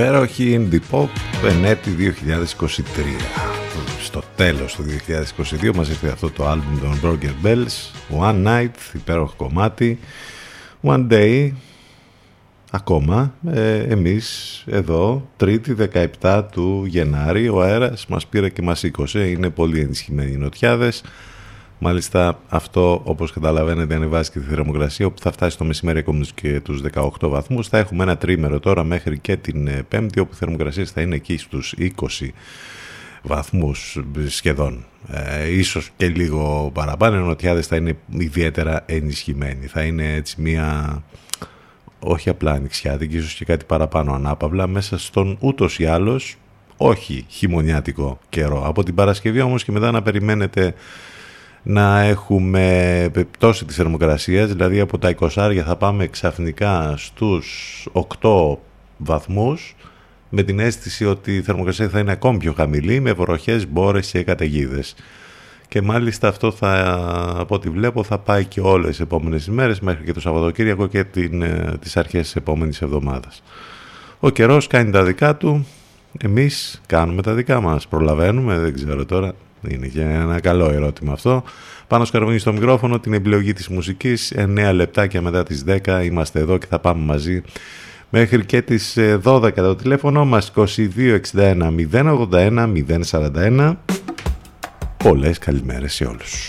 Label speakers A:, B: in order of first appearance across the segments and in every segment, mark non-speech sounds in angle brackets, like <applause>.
A: Υπέροχη indie pop ενέτη 2023. Στο τέλος του 2022 μας ήρθε αυτό το άλμπουμ των Burger Bells, One Night, υπέροχο κομμάτι, One Day, ακόμα ε, εμείς εδώ, τρίτη 17 του Γενάρη, ο αέρας μας πήρε και μας σήκωσε, είναι πολύ ενισχυμένοι οι νοτιάδες, Μάλιστα αυτό όπως καταλαβαίνετε ανεβάζει και τη θερμοκρασία όπου θα φτάσει το μεσημέρι ακόμη και τους 18 βαθμούς. Θα έχουμε ένα τρίμερο τώρα μέχρι και την ε, Πέμπτη όπου η θερμοκρασία θα είναι εκεί στους 20 βαθμούς σχεδόν. Ε, ίσως και λίγο παραπάνω, ενώ νοτιάδες θα είναι ιδιαίτερα ενισχυμένοι. Θα είναι έτσι μια όχι απλά ανοιξιάτικη, ίσως και κάτι παραπάνω ανάπαυλα μέσα στον ούτως ή άλλως όχι χειμωνιάτικο καιρό. Από την Παρασκευή όμως και μετά να περιμένετε να έχουμε πτώση της θερμοκρασίας, δηλαδή από τα 20 θα πάμε ξαφνικά στους 8 βαθμούς, με την αίσθηση ότι η θερμοκρασία θα είναι ακόμη πιο χαμηλή, με βροχές, μπόρες και καταιγίδες. Και μάλιστα αυτό θα, από ό,τι βλέπω θα πάει και όλες τις επόμενες ημέρες μέχρι και το Σαββατοκύριακο και την, ε, τις αρχές της επόμενης εβδομάδας. Ο καιρός κάνει τα δικά του, εμείς κάνουμε τα δικά μας, προλαβαίνουμε, δεν ξέρω τώρα
B: Είναι και ένα καλό ερώτημα αυτό. Πάνω σκαρβούνι στο μικρόφωνο, την επιλογή της μουσικής, 9 λεπτάκια μετά τις 10 είμαστε εδώ και θα πάμε μαζί μέχρι και τις 12 ε, το τηλέφωνο μας 2261 081 041 Πολλές καλημέρες σε όλους.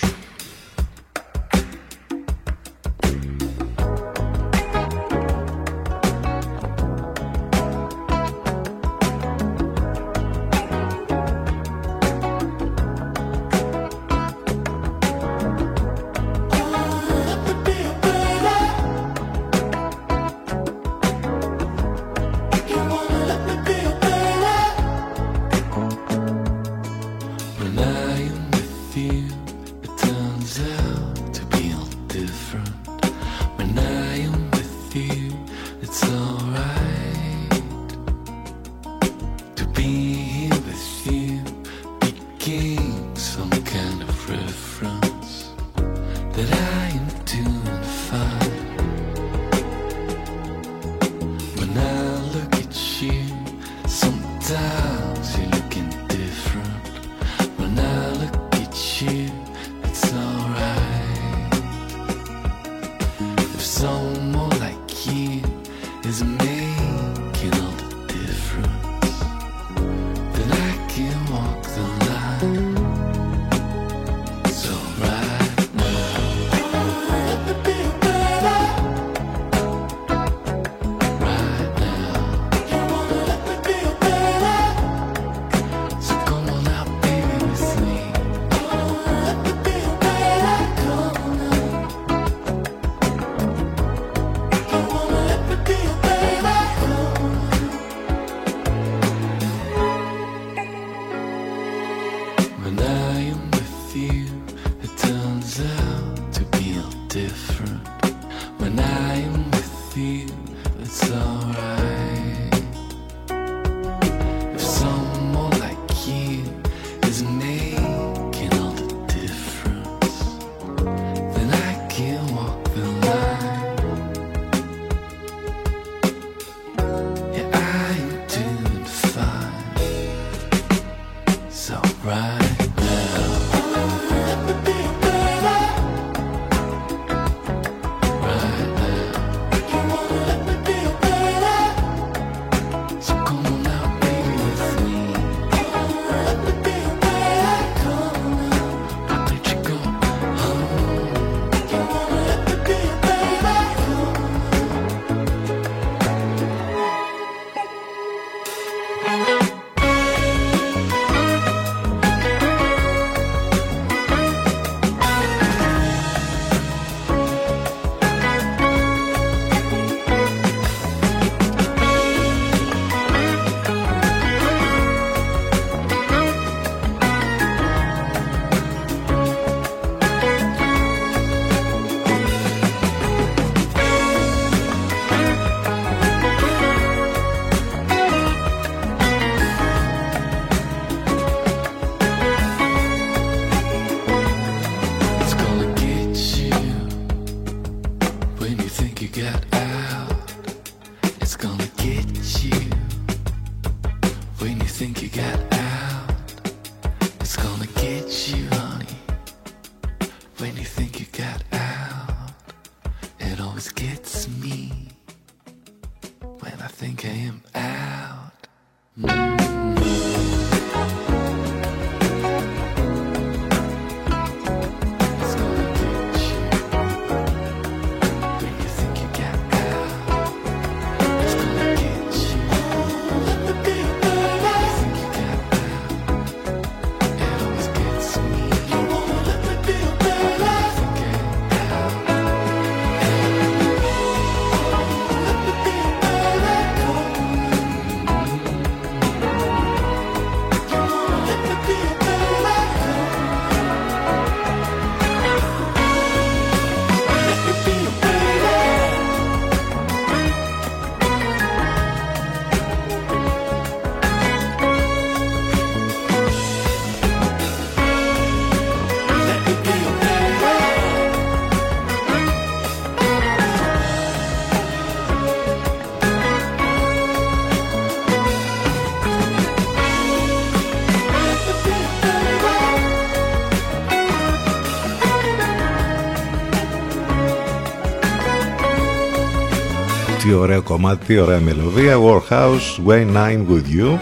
C: Τι ωραίο κομμάτι, τι ωραία μελωδία. Warhouse, Wayne 9 with you.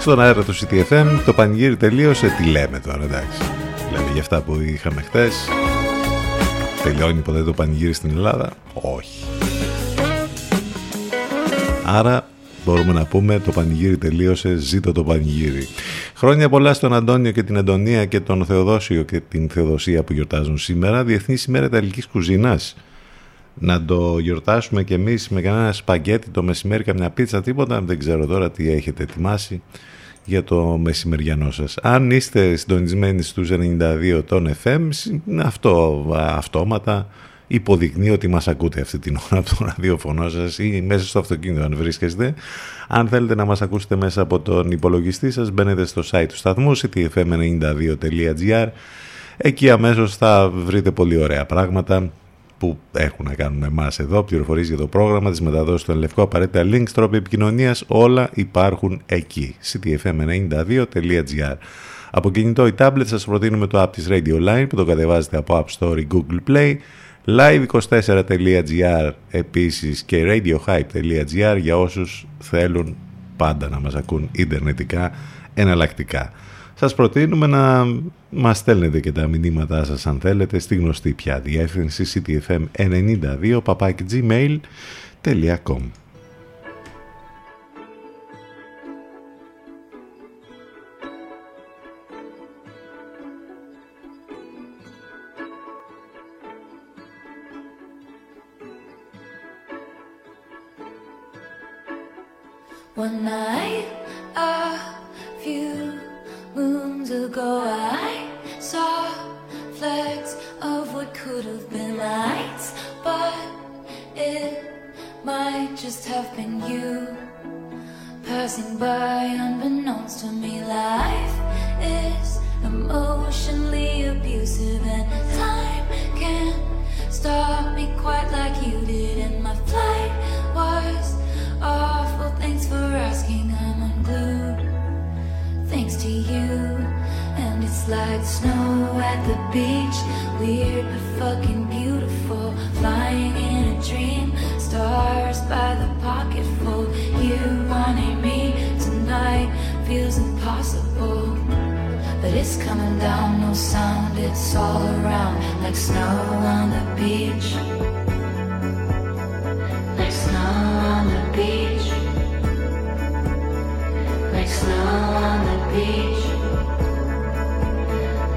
C: Στον αέρα του CTFM το πανηγύρι τελείωσε. Τι λέμε τώρα, εντάξει. Δηλαδή για αυτά που είχαμε χθες. Τελειώνει ποτέ το πανηγύρι στην Ελλάδα; Όχι. Άρα μπορούμε να πούμε το πανηγύρι τελείωσε, ζήτω το πανηγύρι. Χρόνια πολλά στον Αντώνιο και την Αντωνία και τον Θεοδόσιο και την Θεοδοσία που γιορτάζουν σήμερα. Διεθνή ημέρα Ιταλικής κουζίνας να το γιορτάσουμε κι εμείς με κανένα σπαγκέτι το μεσημέρι, καμιά πίτσα, τίποτα. Δεν ξέρω τώρα τι έχετε ετοιμάσει για το μεσημεριανό σας. Αν είστε συντονισμένοι στους 92 των FM, αυτό αυτόματα υποδεικνύει ότι μας ακούτε αυτή την ώρα από το ραδιοφωνό σας ή μέσα στο αυτοκίνητο αν βρίσκεστε. Αν θέλετε να μας ακούσετε μέσα από τον υπολογιστή σας, μπαίνετε στο site του σταθμού ctfm92.gr Εκεί αμέσως θα βρείτε πολύ ωραία πράγματα που έχουν να κάνουν εμάς εδώ, πληροφορίες για το πρόγραμμα, τη μεταδόση του Ελευκό, απαραίτητα links, τρόποι επικοινωνίας, όλα υπάρχουν εκεί. ctfm92.gr Από κινητό ή tablet σας προτείνουμε το app της Radio Line που το κατεβάζετε από App Store ή Google Play, live24.gr επίσης και radiohype.gr για όσους θέλουν πάντα να μας ακούν ιντερνετικά εναλλακτικά. Σας προτείνουμε να μας στέλνετε και τα μηνύματά σας αν θέλετε στη γνωστή πια διεύθυνση ctfm92 papakgmail.com One night, ago I saw flecks of what could have been lights, but it might just have been you passing by unbeknownst to me. Life is emotionally abusive, and time can't stop me quite like you did. And my flight was awful. Thanks for asking. I'm unglued thanks to you. It's like snow at the beach, weird but fucking beautiful. Flying in a dream, stars by the pocketful. You wanting me tonight feels impossible. But it's coming down, no sound, it's all around like snow on the beach. Like snow on the beach. Like snow on the beach.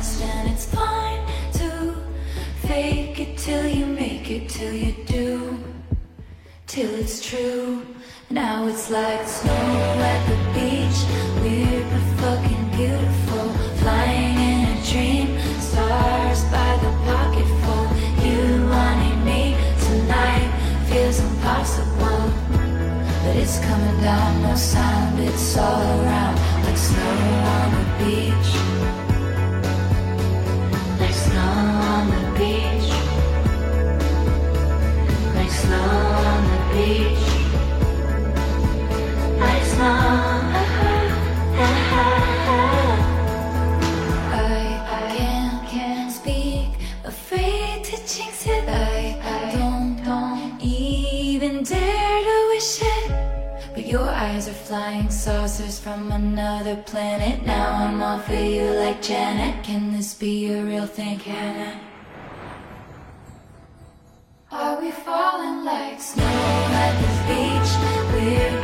C: and it's fine to fake it till you make it till you do till it's true. Now it's like snow at the beach. Weird but fucking beautiful flying in a dream. Stars by the pocketful you wanting me tonight feels impossible but it's coming down, no sound, it's all around like snow on the beach. Eyes are flying saucers from another planet. Now I'm all for you like Janet. Can this be a real thing? Hannah? Are we falling like snow at the beach?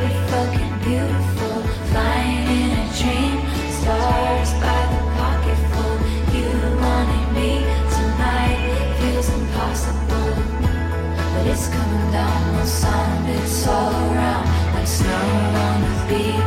C: But fucking beautiful. Flying in a dream. Stars by the pocketful. You wanting me tonight feels impossible. But it's coming down, around like snow on the beach.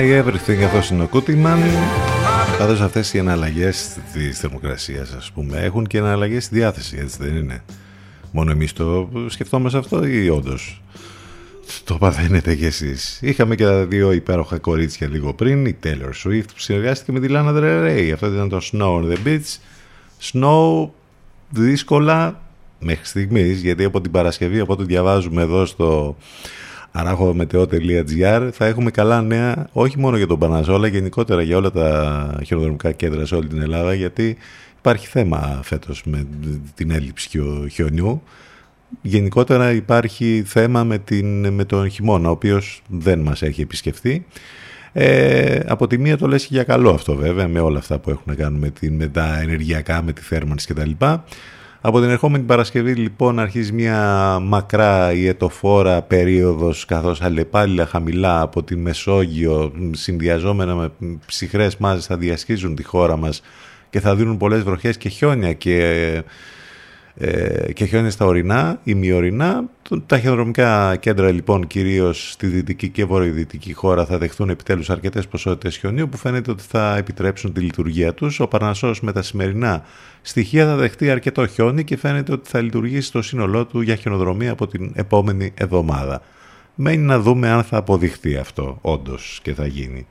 A: My Everything εδώ είναι ο Κούτιμαν Καθώς αυτές οι αναλλαγές της θερμοκρασίας ας πούμε έχουν και αναλλαγές στη διάθεση έτσι δεν είναι; Μόνο εμείς το σκεφτόμαστε αυτό ή όντως. Το παθαίνετε κι εσείς; Είχαμε και τα δύο υπέροχα κορίτσια λίγο πριν Η Taylor Swift που συνεργάστηκε με τη Lana Del Rey Αυτό ήταν το Snow on the Beach Snow δύσκολα μέχρι στιγμής γιατί από την Παρασκευή από ό,τι διαβάζουμε εδώ στο arachomετeo.gr θα έχουμε καλά νέα όχι μόνο για τον Παναζό αλλά γενικότερα για όλα τα χειροδρομικά κέντρα σε όλη την Ελλάδα γιατί υπάρχει θέμα φέτος με την έλλειψη χιονιού γενικότερα υπάρχει θέμα με, την, με τον χειμώνα ο οποίος δεν μας έχει επισκεφθεί ε, από τη μία το λες για καλό αυτό βέβαια με όλα αυτά που έχουν να κάνουν με, την, με τα ενεργειακά, με τη θέρμανση κτλ. Από την ερχόμενη Παρασκευή λοιπόν αρχίζει μια μακρά ιετοφόρα περίοδος καθώς αλλεπάλληλα χαμηλά από τη Μεσόγειο συνδυαζόμενα με ψυχρές μάζες θα διασχίζουν τη χώρα μας
D: και θα δίνουν πολλές βροχές και χιόνια και ε, και χιόνια στα ορεινά, ημιορεινά. Τα χειροδρομικά κέντρα λοιπόν κυρίως στη δυτική και βορειοδυτική χώρα θα δεχτούν επιτέλους αρκετές ποσότητες χιονίου που φαίνεται ότι θα επιτρέψουν τη λειτουργία τους. Ο Παρνασσός με τα σημερινά στοιχεία θα δεχτεί αρκετό χιόνι και φαίνεται ότι θα λειτουργήσει το σύνολό του για χιονοδρομία από την επόμενη εβδομάδα. Μένει να δούμε αν θα αποδειχθεί αυτό όντως και θα γίνει.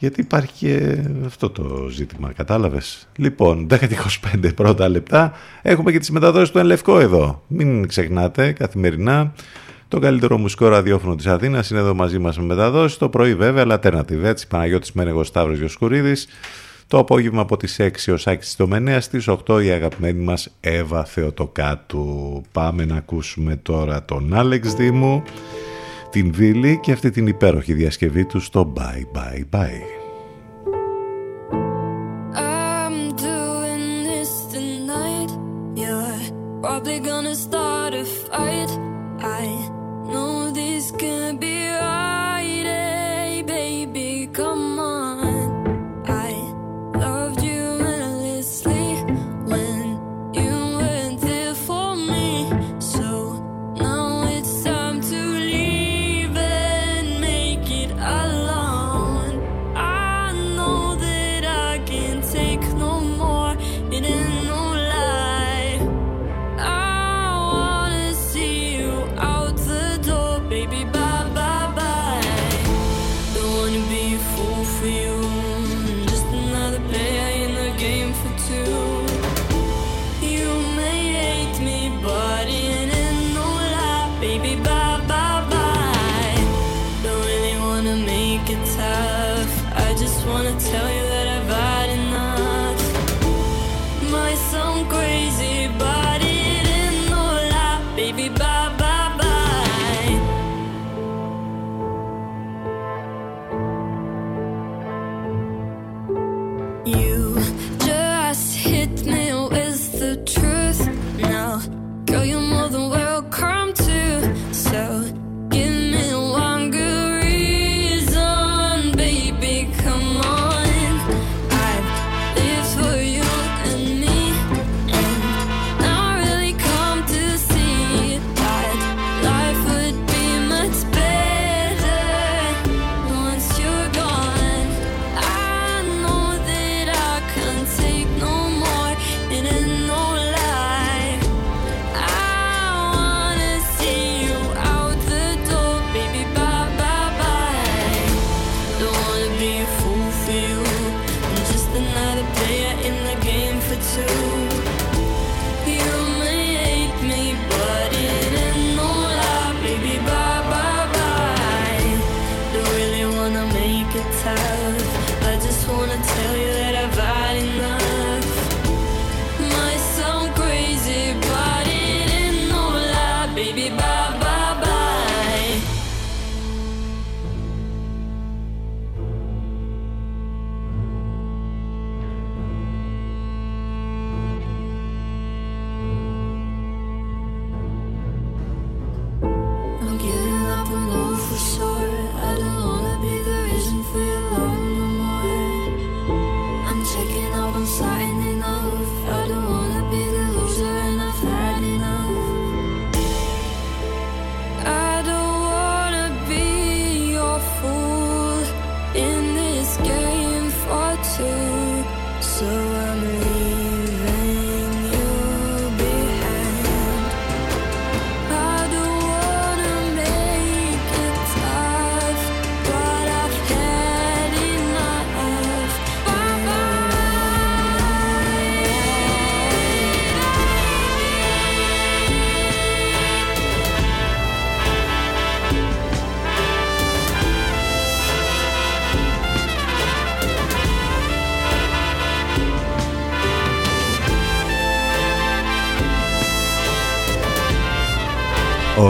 D: Γιατί υπάρχει και αυτό το ζήτημα, κατάλαβες; Λοιπόν, 10-25 πρώτα λεπτά. Έχουμε και τις μεταδόσεις του Ενλευκό εδώ. Μην ξεχνάτε, καθημερινά. Το καλύτερο μουσικό ραδιόφωνο της Αθήνας είναι εδώ μαζί μας με μεταδόσεις. Το πρωί βέβαια, Alternative, έτσι, Παναγιώτης Μένεγος Σταύρος Γιοσκουρίδης. Το απόγευμα από τις 6 ως 6 στο Μενέα, στις 8 η αγαπημένη μας Εύα Θεοτοκάτου. Πάμε να ακούσουμε τώρα τον Άλεξ Δήμου την Βίλη και αυτή την υπέροχη διασκευή του στο Bye Bye Bye.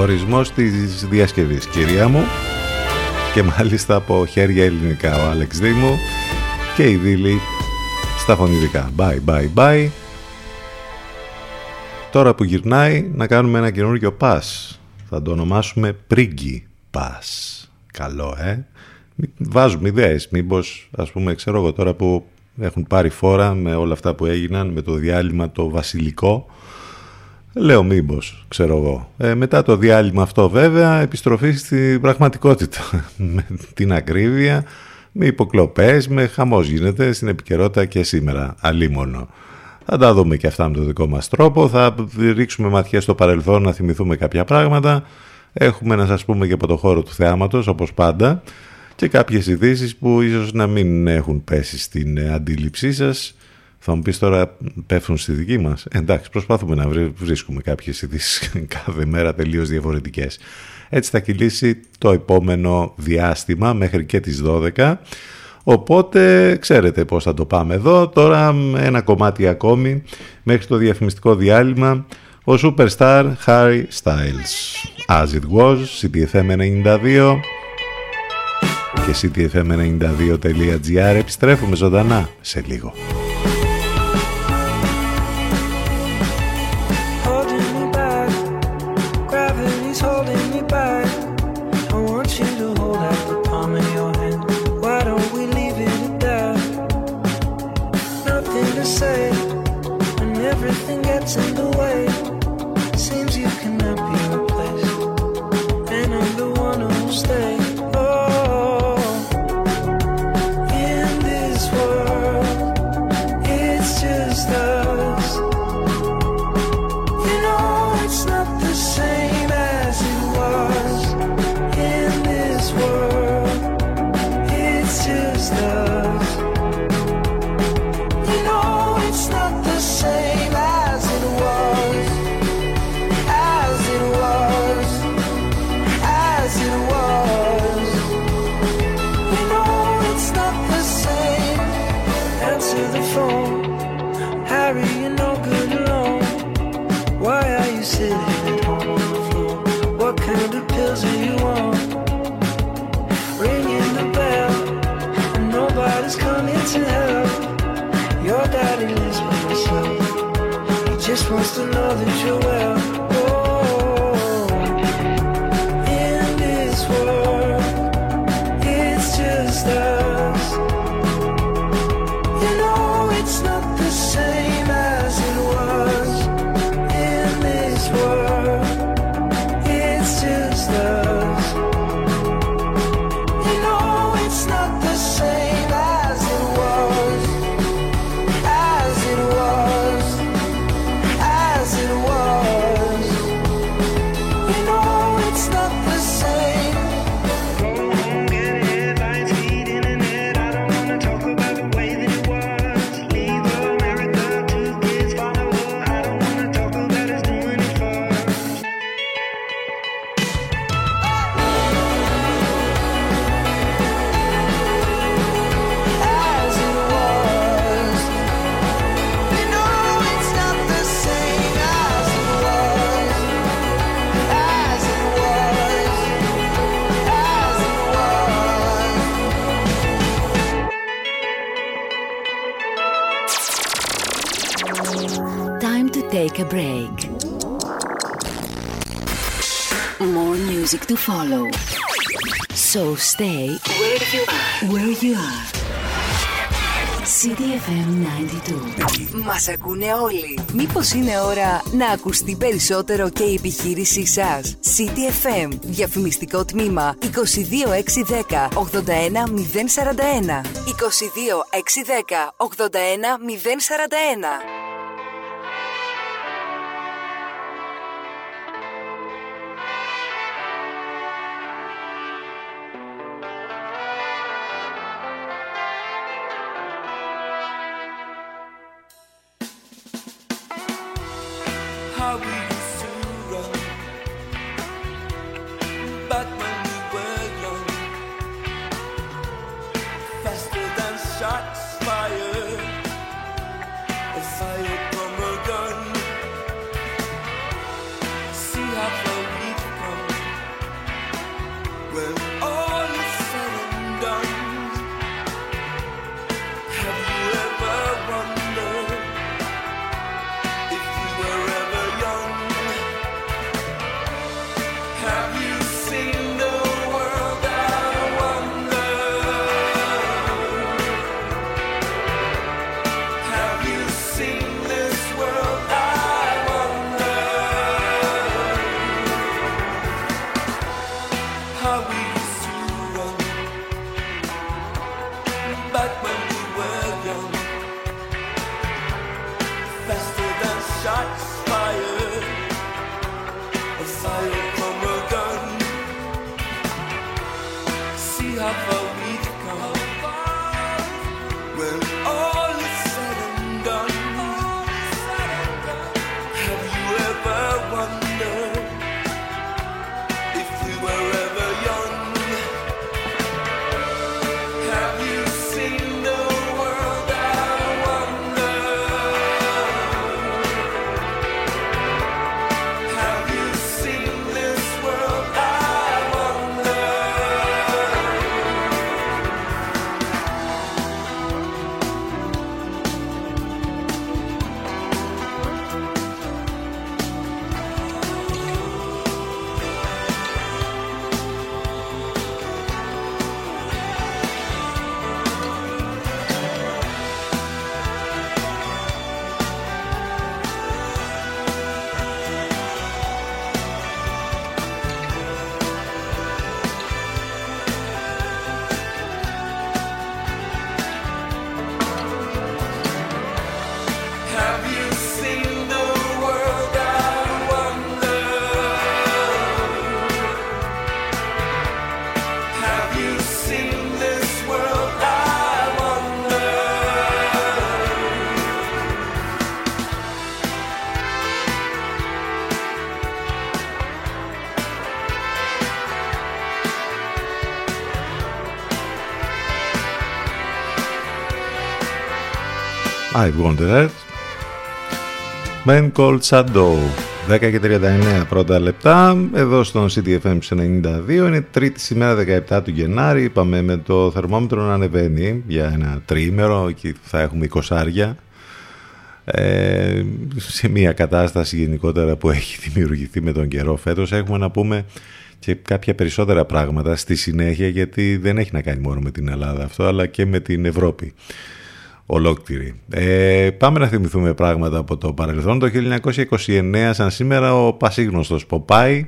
D: Ορισμός της διασκευής, κυρία μου, και μάλιστα από χέρια ελληνικά ο Άλεξ Δήμου και η Δήλη στα φωνητικά. Bye, bye, bye. Τώρα που γυρνάει να κάνουμε ένα καινούργιο pass. Θα το ονομάσουμε Priggy Pass. Καλό, ε. Μη- Βάζουμε ιδέες. Μήπως, ας πούμε, ξέρω εγώ τώρα που
E: έχουν πάρει φόρα με όλα αυτά που έγιναν με το διάλειμμα το βασιλικό Λέω μήπως, ξέρω εγώ. Ε, μετά το διάλειμμα αυτό βέβαια επιστροφή στην πραγματικότητα. <laughs> με την ακρίβεια, με υποκλοπές, με χαμός γίνεται στην επικαιρότητα και σήμερα. Αλίμονο. Θα τα δούμε και αυτά με τον δικό μας τρόπο. Θα ρίξουμε ματιά στο παρελθόν να θυμηθούμε κάποια πράγματα. Έχουμε να σας πούμε και από το χώρο του θεάματος όπως πάντα και κάποιες ειδήσεις που ίσως να μην έχουν πέσει στην αντίληψή σας θα μου πεις τώρα πέφτουν στη δική μας. Εντάξει, προσπαθούμε να βρίσκουμε κάποιες ειδήσεις <laughs> κάθε μέρα τελείως διαφορετικές. Έτσι θα κυλήσει το επόμενο διάστημα μέχρι και τις 12. Οπότε ξέρετε πώς θα το πάμε εδώ. Τώρα ένα κομμάτι ακόμη μέχρι το διαφημιστικό διάλειμμα. Ο Superstar Harry Styles. As it was, CTFM 92 και ctfm92.gr επιστρέφουμε ζωντανά σε λίγο.
F: CDFM 92. Μας ακούνε όλοι. Μήπως είναι ώρα να ακουστεί περισσότερο και η επιχείρησή σας; CDFM. Διαφημιστικό τμήμα 22610 81041. 22610 81041.
A: I Wonder Men Called Shadow 10 και 39 πρώτα λεπτά. Εδώ στον CTFM 92 είναι τρίτη σήμερα 17 του Γενάρη. Είπαμε με το θερμόμετρο να ανεβαίνει για ένα τριήμερο. Εκεί θα έχουμε 20 ε, σε μια κατάσταση γενικότερα που έχει <laughs> δημιουργηθεί με τον καιρό φέτος έχουμε να πούμε και κάποια περισσότερα πράγματα στη συνέχεια γιατί δεν έχει να κάνει μόνο με την Ελλάδα αυτό αλλά και με την Ευρώπη ολόκληρη. Ε, πάμε να θυμηθούμε πράγματα από το παρελθόν. Το 1929, σαν σήμερα, ο πασίγνωστος Ποπάη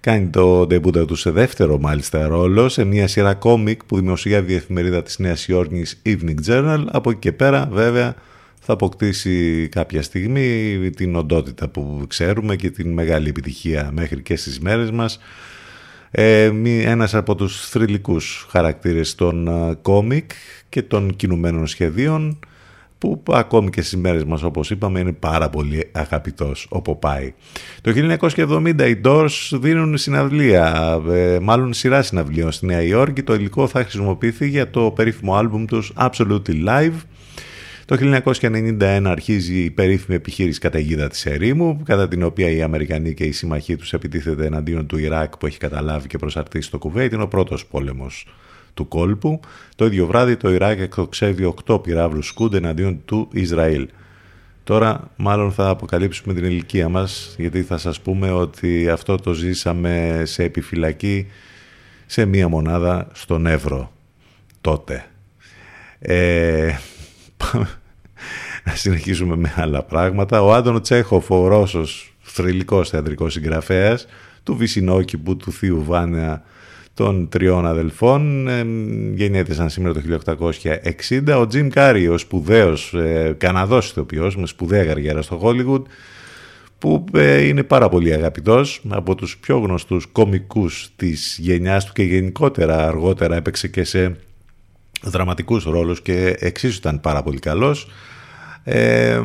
A: κάνει το ντεμπούτα του σε δεύτερο μάλιστα ρόλο σε μια σειρά κόμικ που δημοσιεύει η εφημερίδα της Νέας Υόρκης Evening Journal. Από εκεί και πέρα βέβαια θα αποκτήσει κάποια στιγμή την οντότητα που ξέρουμε και την μεγάλη επιτυχία μέχρι και στις μέρες μας. Ε, ένας από τους θρηλυκούς χαρακτήρες των ε, κόμικ και των κινουμένων σχεδίων που ακόμη και στις μέρες μας όπως είπαμε είναι πάρα πολύ αγαπητός ο Ποπάη. Το 1970 οι Doors δίνουν συναυλία, ε, μάλλον σειρά συναυλίων στη Νέα Υόρκη. Το υλικό θα χρησιμοποιηθεί για το περίφημο άλμπουμ τους Absolutely Live. Το 1991 αρχίζει η περίφημη επιχείρηση καταιγίδα της ερήμου, κατά την οποία οι Αμερικανοί και οι συμμαχοί τους επιτίθεται εναντίον του Ιράκ που έχει καταλάβει και προσαρτήσει το Κουβέιτ. Είναι ο πρώτος πόλεμος του κόλπου. Το ίδιο βράδυ το Ιράκ εκτοξεύει 8 πυράβλους σκούντ εναντίον του Ισραήλ. Τώρα μάλλον θα αποκαλύψουμε την ηλικία μας γιατί θα σας πούμε ότι αυτό το ζήσαμε σε επιφυλακή σε μία μονάδα στον Εύρο τότε. Ε, να συνεχίσουμε με άλλα πράγματα. Ο Άντων Τσέχοφ, ο Ρώσος θρηλυκός θεατρικός συγγραφέας του Βυσινόκηπου, του Θείου Βάνια των τριών αδελφών. Ε, γεννιέται σαν σήμερα το 1860. Ο Τζιμ Κάρι, ο σπουδαίος ε, Καναδός ηθοποιός με σπουδαία καριέρα στο Hollywood, που ε, είναι πάρα πολύ αγαπητός από τους πιο γνωστούς κομικούς της γενιάς του και γενικότερα αργότερα έπαιξε και σε δραματικούς ρόλους και εξίσου ήταν πάρα πολύ καλός. Ε,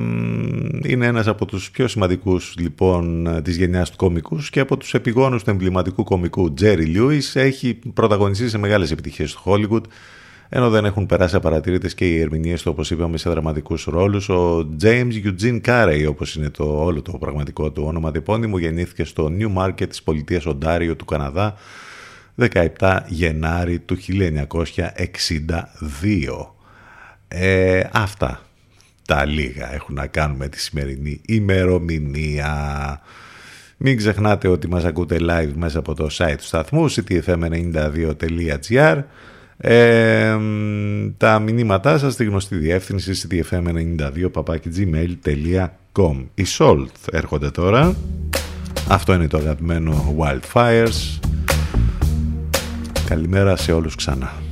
A: είναι ένας από τους πιο σημαντικούς λοιπόν της γενιάς του κομικούς και από τους επιγόνους του εμβληματικού κομικού Jerry Lewis έχει πρωταγωνιστεί σε μεγάλες επιτυχίες του Hollywood ενώ δεν έχουν περάσει απαρατήρητες και οι ερμηνείες του όπως είπαμε σε δραματικούς ρόλους. Ο James Eugene Carey όπως είναι το όλο το πραγματικό του όνομα διπώνυμο γεννήθηκε στο New Market της πολιτείας Οντάριο του Καναδά 17 Γενάρη του 1962. Ε, αυτά τα λίγα έχουν να κάνουν με τη σημερινή ημερομηνία. Μην ξεχνάτε ότι μας ακούτε live μέσα από το site του σταθμού ctfm92.gr ε, τα μηνύματά σας στη γνωστή διεύθυνση ctfm92.gmail.com Οι Salt έρχονται τώρα. Αυτό είναι το αγαπημένο Wildfires. Καλημέρα σε όλους ξανά.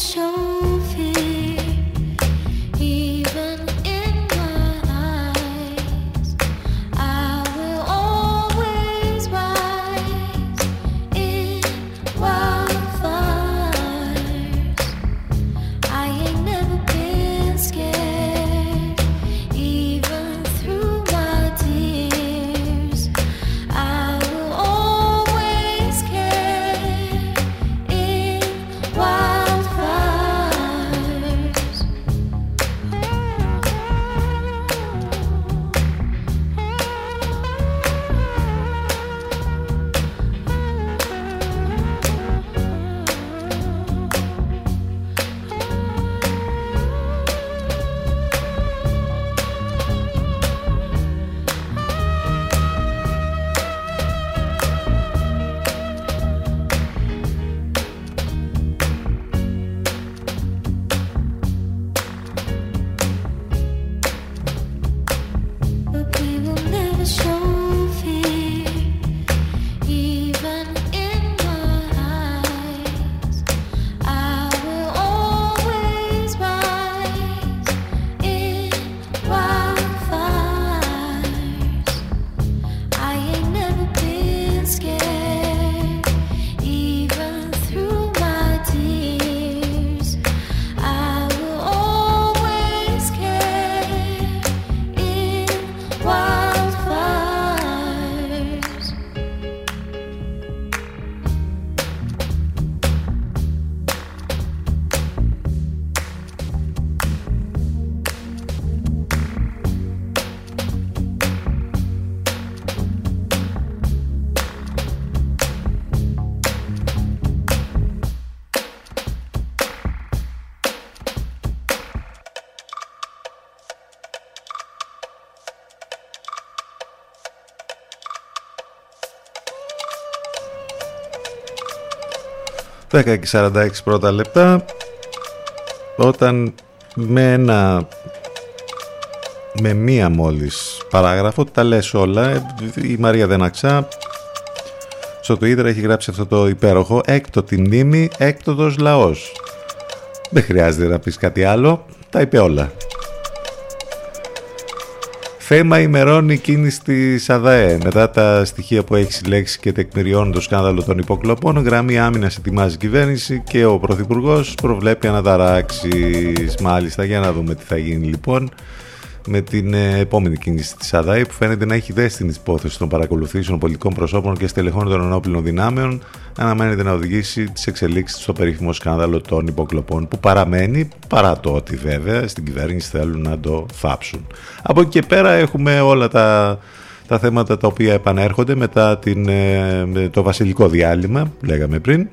A: show. 10 και 46 πρώτα λεπτά. Όταν με ένα με μία μόλις παράγραφο τα λες όλα η Μαρία Δεναξά στο Twitter έχει γράψει αυτό το υπέροχο έκτοτη μνήμη, έκτοτος λαός δεν χρειάζεται να πεις κάτι άλλο τα είπε όλα Θέμα ημερών η κίνηση τη ΑΔΑΕ. Μετά τα στοιχεία που έχει συλλέξει και τεκμηριώνει το σκάνδαλο των υποκλοπών, γραμμή άμυνας ετοιμάζει η κυβέρνηση και ο Πρωθυπουργός προβλέπει αναταράξεις. Μάλιστα, για να δούμε τι θα γίνει λοιπόν με την ε, επόμενη κίνηση της ΑΔΑΕ που φαίνεται να έχει δέσει την υπόθεση των παρακολουθήσεων πολιτικών προσώπων και στελεχών των ενόπλων δυνάμεων αναμένεται να οδηγήσει τις εξελίξεις στο περίφημο σκάνδαλο των υποκλοπών που παραμένει παρά το ότι βέβαια στην κυβέρνηση θέλουν να το θάψουν. Από εκεί και πέρα έχουμε όλα τα, τα θέματα τα οποία επανέρχονται μετά την, ε, το βασιλικό διάλειμμα, λέγαμε πριν.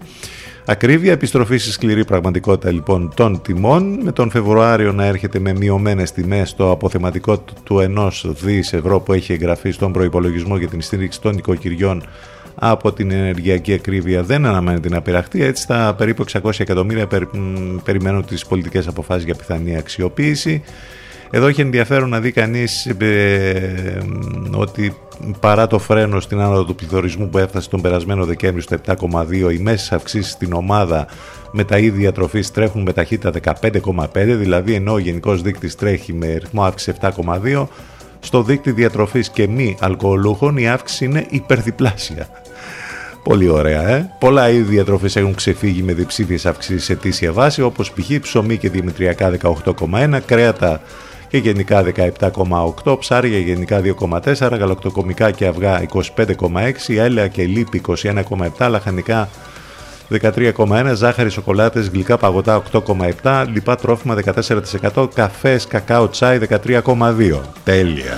A: Ακρίβεια, επιστροφή στη σκληρή πραγματικότητα λοιπόν των τιμών, με τον Φεβρουάριο να έρχεται με μειωμένες τιμές το αποθεματικό του 1 δις ευρώ που έχει εγγραφεί στον προπολογισμό για την στήριξη των οικοκυριών από την ενεργειακή ακρίβεια δεν αναμένεται να πειραχτεί. Έτσι, τα περίπου 600 εκατομμύρια περιμένουν τις πολιτικές αποφάσεις για πιθανή αξιοποίηση. Εδώ έχει ενδιαφέρον να δει κανείς ε, ότι παρά το φρένο στην άνοδο του πληθωρισμού που έφτασε τον περασμένο Δεκέμβριο στο 7,2 οι μέσες αυξήσεις στην ομάδα με τα ίδια τροφής τρέχουν με ταχύτητα 15,5 δηλαδή ενώ ο γενικός δείκτης τρέχει με ρυθμό αύξηση 7,2 στο δίκτυο διατροφής και μη αλκοολούχων η αύξηση είναι υπερδιπλάσια. Πολύ ωραία, ε. Πολλά είδη διατροφής έχουν ξεφύγει με διψήφιες αυξήσεις σε αιτήσια βάση, όπως π.χ. ψωμί και δημητριακά 18,1, κρέατα και γενικά 17,8, ψάρια γενικά 2,4, γαλακτοκομικά και αυγά 25,6, έλαια και λίπη 21,7, λαχανικά 13,1, ζάχαρη, σοκολάτες, γλυκά παγωτά 8,7, λοιπά τρόφιμα 14%, καφές, κακάο, τσάι 13,2. Τέλεια.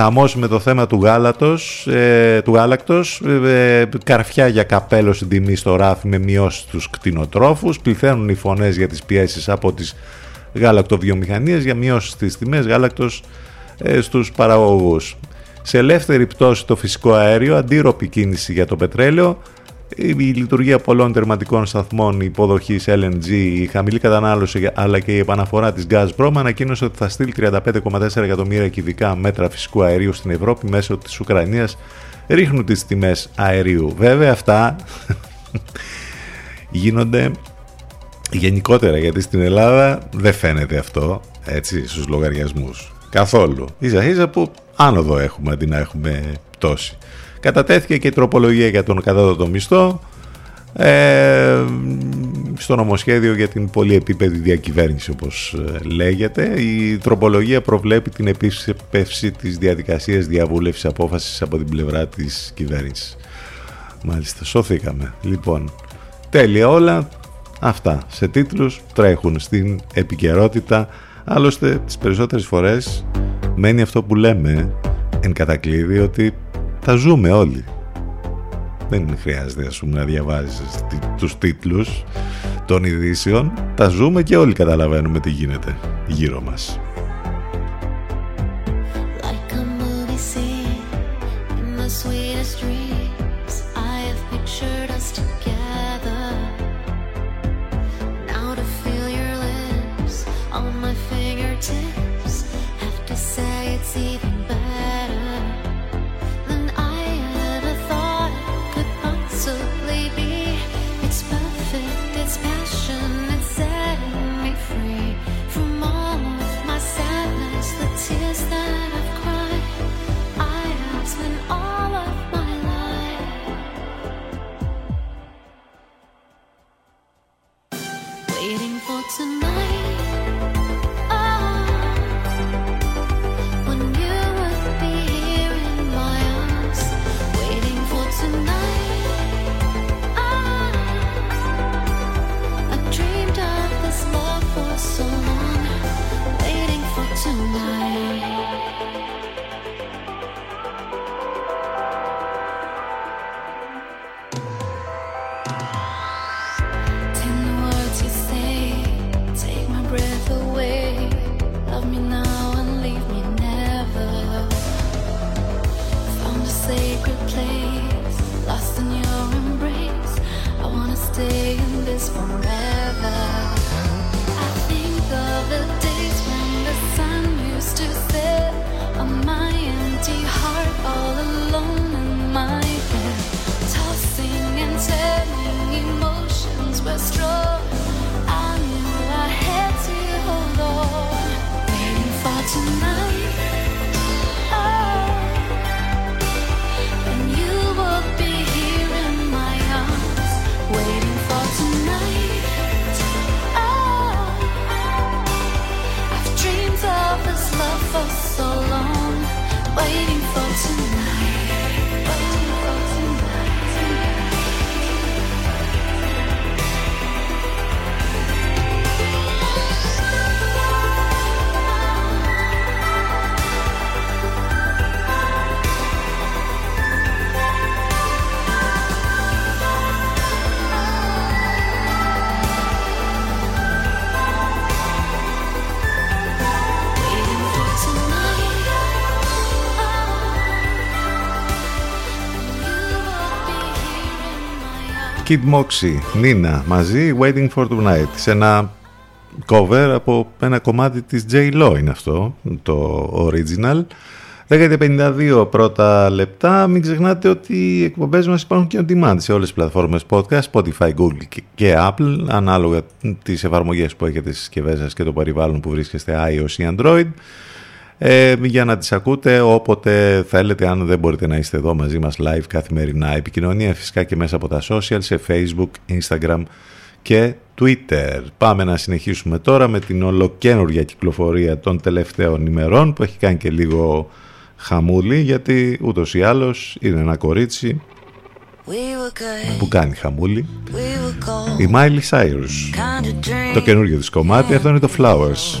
A: Χαμός με το θέμα του γάλατος, ε, του γάλακτος, ε, ε, καρφιά για καπέλο στην τιμή στο ράφι με μειώσεις τους κτηνοτρόφους, πληθαίνουν οι φωνές για τις πιέσεις από τις γάλακτοβιομηχανίες για μειώσεις στις τιμές γάλακτος ε, στους παραγωγούς. Σε ελεύθερη πτώση το φυσικό αέριο, αντίρροπη κίνηση για το πετρέλαιο, η λειτουργία πολλών τερματικών σταθμών υποδοχής LNG, η χαμηλή κατανάλωση αλλά και η επαναφορά της Gazprom ανακοίνωσε ότι θα στείλει 35,4 εκατομμύρια κυβικά μέτρα φυσικού αερίου στην Ευρώπη μέσω της Ουκρανίας ρίχνουν τις τιμές αερίου. Βέβαια αυτά γίνονται γενικότερα γιατί στην Ελλάδα δεν φαίνεται αυτό έτσι στους λογαριασμούς καθόλου. Ίσα ίσα που άνοδο έχουμε αντί να έχουμε πτώση. Κατατέθηκε και η τροπολογία για τον κατώτατο μισθό ε, στο νομοσχέδιο για την πολυεπίπεδη διακυβέρνηση όπως ε, λέγεται. Η τροπολογία προβλέπει την επίσπευση της διαδικασίας διαβούλευσης απόφασης από την πλευρά της κυβέρνησης. Μάλιστα, σώθηκαμε. Λοιπόν, τέλεια όλα. Αυτά σε τίτλους τρέχουν στην επικαιρότητα. Άλλωστε, τις περισσότερες φορές μένει αυτό που λέμε εν κατακλείδη ότι τα ζούμε όλοι. Δεν χρειάζεται ας πούμε, να διαβάζεις τους τίτλους των ειδήσεων. Τα ζούμε και όλοι καταλαβαίνουμε τι γίνεται γύρω μας. Kid Moxie, Nina, μαζί Waiting for Tonight σε ένα cover από ένα κομμάτι της J. Lo είναι αυτό, το original 10.52 πρώτα λεπτά. Μην ξεχνάτε ότι οι εκπομπές μας υπάρχουν και on demand σε όλες τις πλατφόρμες podcast, Spotify, Google και Apple, ανάλογα τις εφαρμογές που έχετε στις συσκευές σας και το περιβάλλον που βρίσκεστε iOS ή Android ε, για να τις ακούτε όποτε θέλετε αν δεν μπορείτε να είστε εδώ μαζί μας live καθημερινά. Επικοινωνία φυσικά και μέσα από τα social σε facebook, instagram και twitter. Πάμε να συνεχίσουμε τώρα με την ολοκένουργια κυκλοφορία των τελευταίων ημερών που έχει κάνει και λίγο χαμούλη γιατί ούτως ή άλλως είναι ένα κορίτσι που κάνει χαμούλη. Η Miley Cyrus. Το καινούργιο της κομμάτι αυτό είναι το Flowers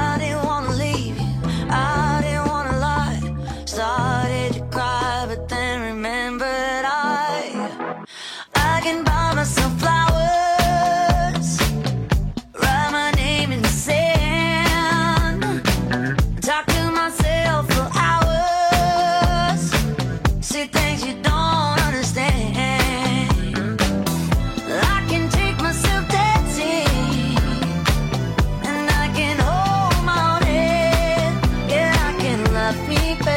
A: me
G: back.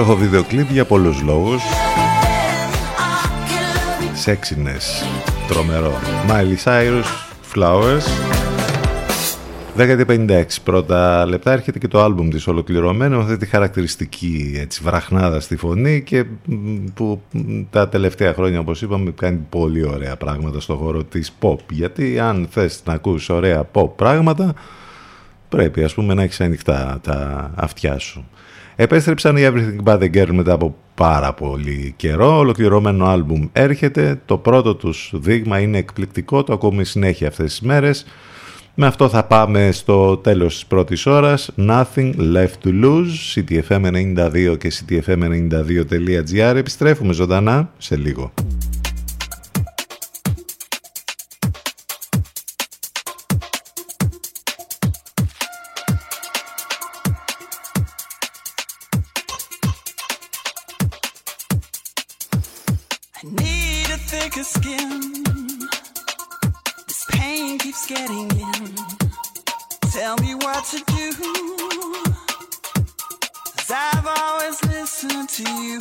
G: Υπέροχο βίντεο κλιπ για πολλούς λόγους. Σέξινες, τρομερό. Miley Cyrus, Flowers. 10.56 πρώτα λεπτά έρχεται και το άλμπουμ της ολοκληρωμένο με αυτή τη χαρακτηριστική έτσι, βραχνάδα στη φωνή και που τα τελευταία χρόνια όπως είπαμε κάνει πολύ ωραία πράγματα στο χώρο της pop γιατί αν θες να ακούσεις ωραία pop πράγματα πρέπει ας πούμε να έχεις ανοιχτά τα αυτιά σου. Επέστρεψαν οι Everything But The Girl μετά από πάρα πολύ καιρό. Ολοκληρωμένο άλμπουμ έρχεται. Το πρώτο τους δείγμα είναι εκπληκτικό. Το ακούμε συνέχεια αυτές τις μέρες. Με αυτό θα πάμε στο τέλος της πρώτης ώρας. Nothing left to lose. CTFM92 και CTFM92.gr. Επιστρέφουμε ζωντανά σε λίγο.
F: I've always listened to you.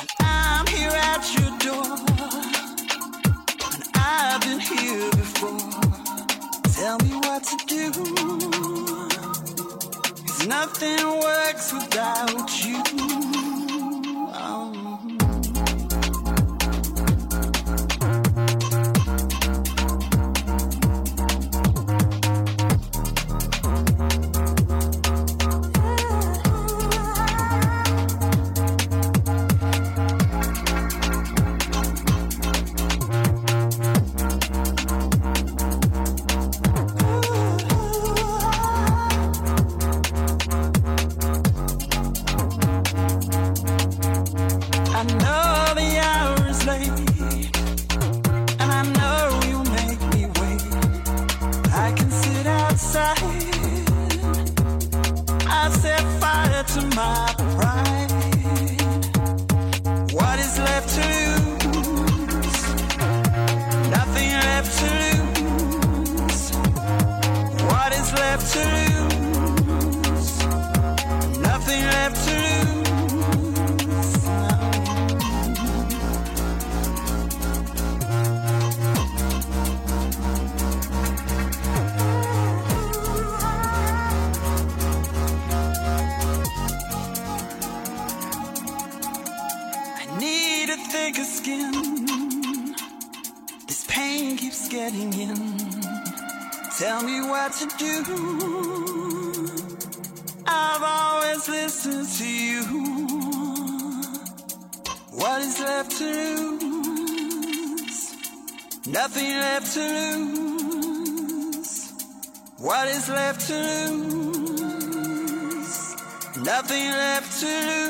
F: And I'm here at your door. And I've been here before. Tell me what to do. Cause nothing works without you. Nothing left to lose.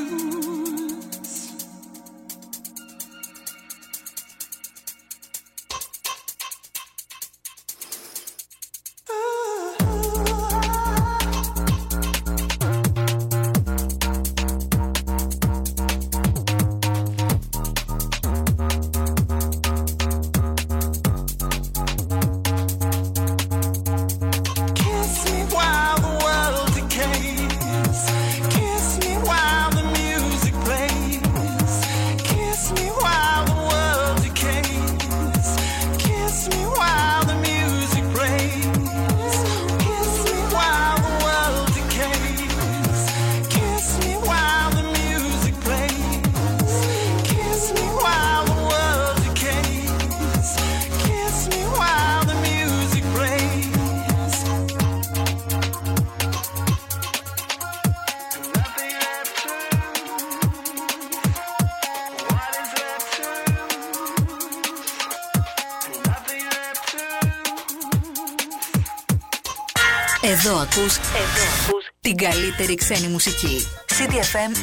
H: Ακούς, εδώ ακούς την καλύτερη ξένη μουσική. CDFM 92.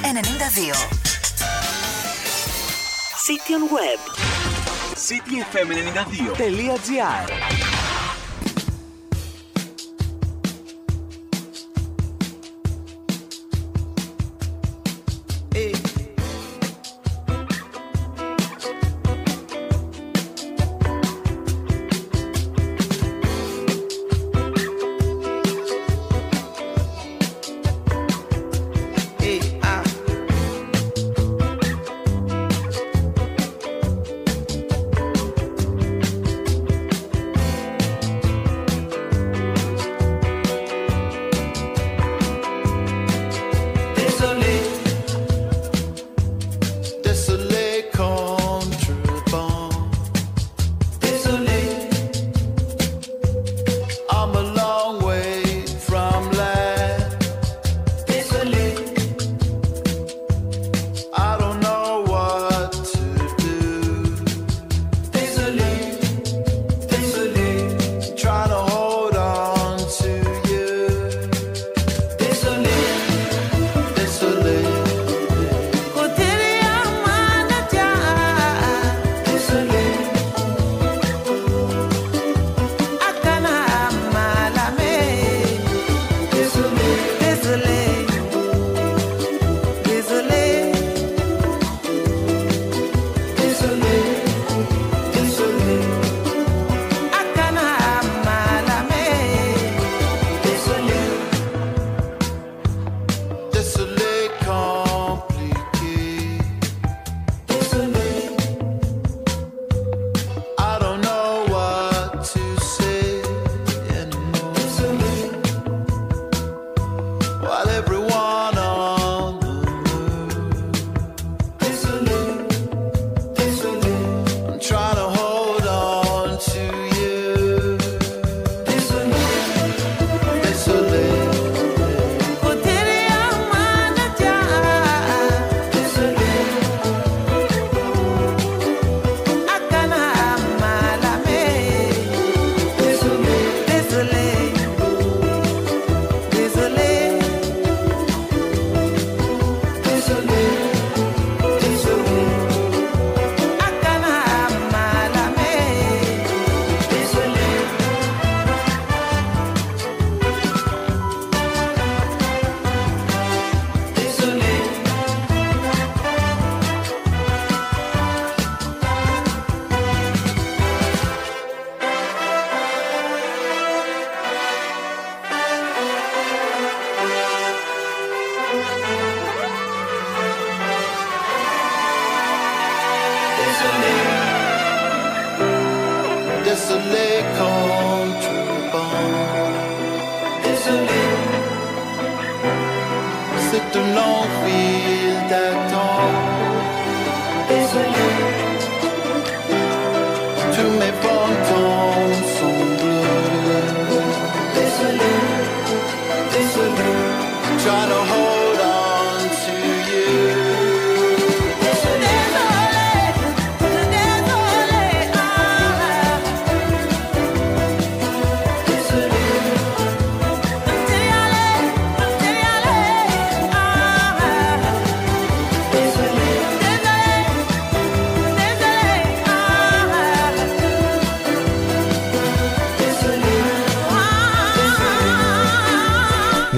I: City on Web.
J: cityfm92.gr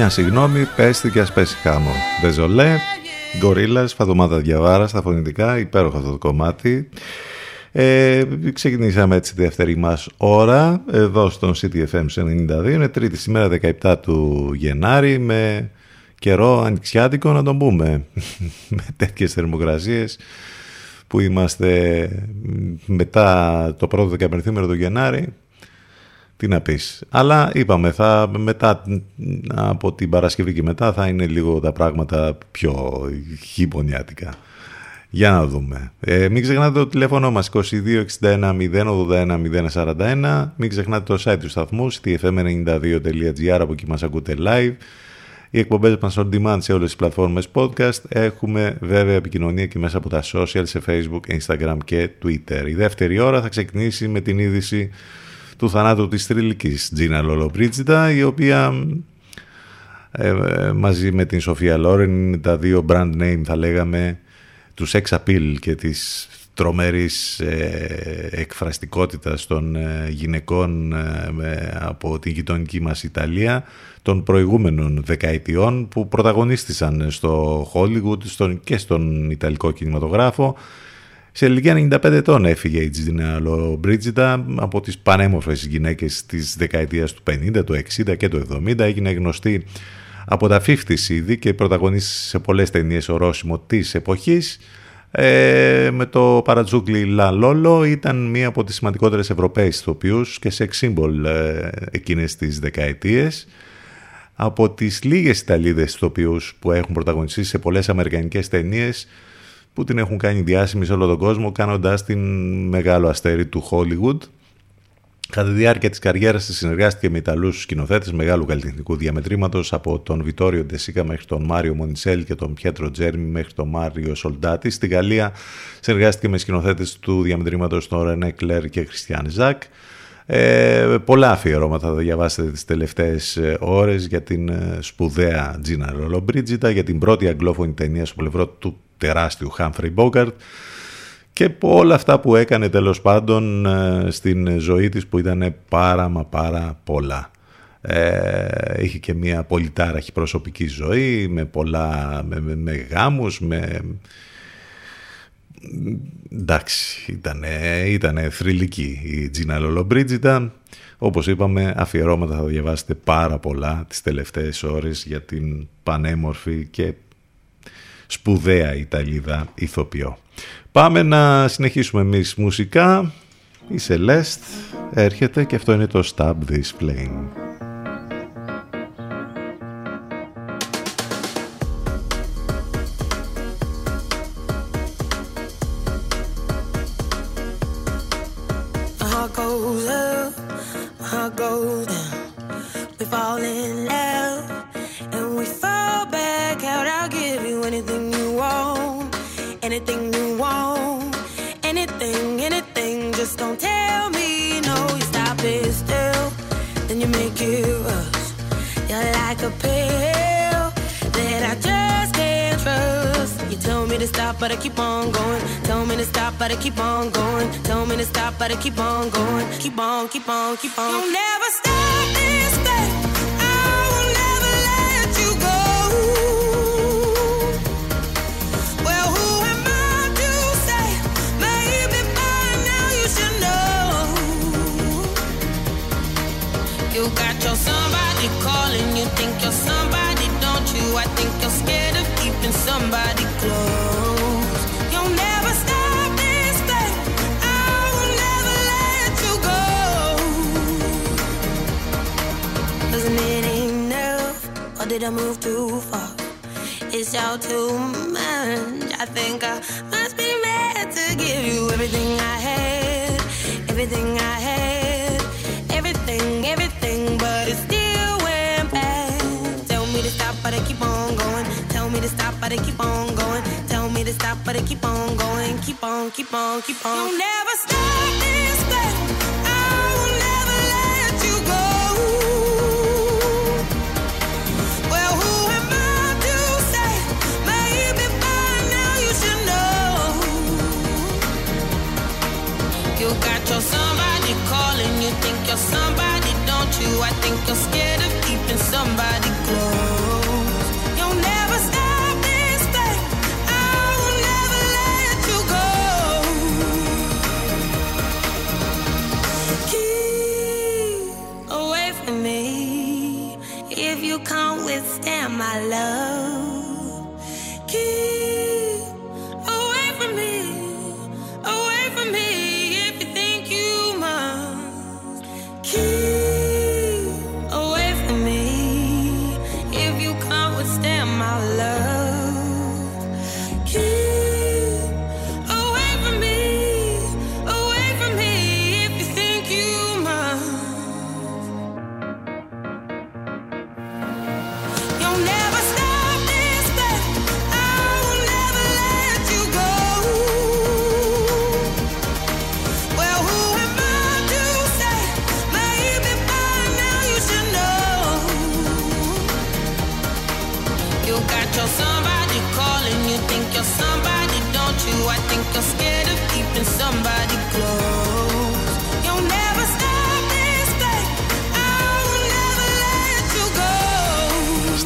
A: Μια συγγνώμη, πέστη και ας πέσει χάμο. Δεζολέ, Γκορίλας, Φατομάδα Διαβάρα στα φωνητικά, υπέροχο αυτό το κομμάτι. Ε, ξεκινήσαμε έτσι τη δεύτερη μας ώρα εδώ στον CTFM 92 είναι τρίτη σήμερα 17 του Γενάρη με καιρό ανοιξιάτικο να τον πούμε <laughs> με τέτοιες θερμοκρασίες που είμαστε μετά το πρώτο δεκαπενθήμερο του Γενάρη τι να πεις. Αλλά είπαμε, θα, μετά, από την Παρασκευή και μετά θα είναι λίγο τα πράγματα πιο χειμωνιάτικα. Για να δούμε. Ε, μην ξεχνάτε το τηλέφωνο μας 2261 081 041. Μην ξεχνάτε το site του σταθμού stfm92.gr από εκεί μας ακούτε live. Οι εκπομπές μας on demand σε όλες τις πλατφόρμες podcast. Έχουμε βέβαια επικοινωνία και μέσα από τα social σε facebook, instagram και twitter. Η δεύτερη ώρα θα ξεκινήσει με την είδηση του θανάτου της θρηλυκής Τζίνα Λολοπρίτσιτα η οποία ε, ε, μαζί με την Σοφία Λόρεν είναι τα δύο brand name θα λέγαμε τους sex appeal και της τρομερής ε, εκφραστικότητας των ε, γυναικών από την γειτονική μας Ιταλία των προηγούμενων δεκαετιών που πρωταγωνίστησαν στο Hollywood στον, και στον Ιταλικό κινηματογράφο σε ηλικία 95 ετών έφυγε η Τζιντίνα Μπρίτζιτα από τις πανέμορφες γυναίκες της δεκαετίας του 50, του 60 και του 70. Έγινε γνωστή από τα 50's ήδη και πρωταγωνίστησε σε πολλές ταινίες ορόσημο της εποχής. Ε, με το παρατζούκλι Λα Λόλο ήταν μία από τις σημαντικότερες Ευρωπαίες ηθοποιούς και σε σύμπολ ε, εκείνες τις δεκαετίες. Από τις λίγες Ιταλίδες ηθοποιούς που έχουν πρωταγωνιστήσει σε πολλές αμερικανικές ταινίες που την έχουν κάνει διάσημη σε όλο τον κόσμο κάνοντας την μεγάλο αστέρι του Hollywood. Κατά τη διάρκεια της καριέρας της συνεργάστηκε με Ιταλούς σκηνοθέτες μεγάλου καλλιτεχνικού διαμετρήματος από τον Βιτόριο Ντεσίκα μέχρι τον Μάριο Μονισέλ και τον Πιέτρο Τζέρμι μέχρι τον Μάριο Σολτάτη. Στη Γαλλία συνεργάστηκε με σκηνοθέτες του διαμετρήματος τον Ρενέ Κλέρ και Χριστιαν Ζακ. Ε, πολλά αφιερώματα θα διαβάσετε τις τελευταίες ε, ώρες για την ε, σπουδαία Τζίνα Ρολομπρίτζιτα, για την πρώτη αγγλόφωνη ταινία στο πλευρό του τεράστιου Χάμφρι Μπόγκαρτ και όλα αυτά που έκανε τέλος πάντων ε, στην ζωή της που ήταν πάρα μα πάρα πολλά. Ε, είχε και μια πολυτάραχη προσωπική ζωή με πολλά με, με, με γάμους, με... Εντάξει, ήταν ήτανε θρηλυκή η Τζίνα Λολομπρίτζιτα. Όπως είπαμε, αφιερώματα θα διαβάσετε πάρα πολλά τις τελευταίες ώρες για την πανέμορφη και σπουδαία Ιταλίδα ηθοποιό. Πάμε να συνεχίσουμε εμείς μουσικά. Η Celeste έρχεται και αυτό είναι το Stab This Flame.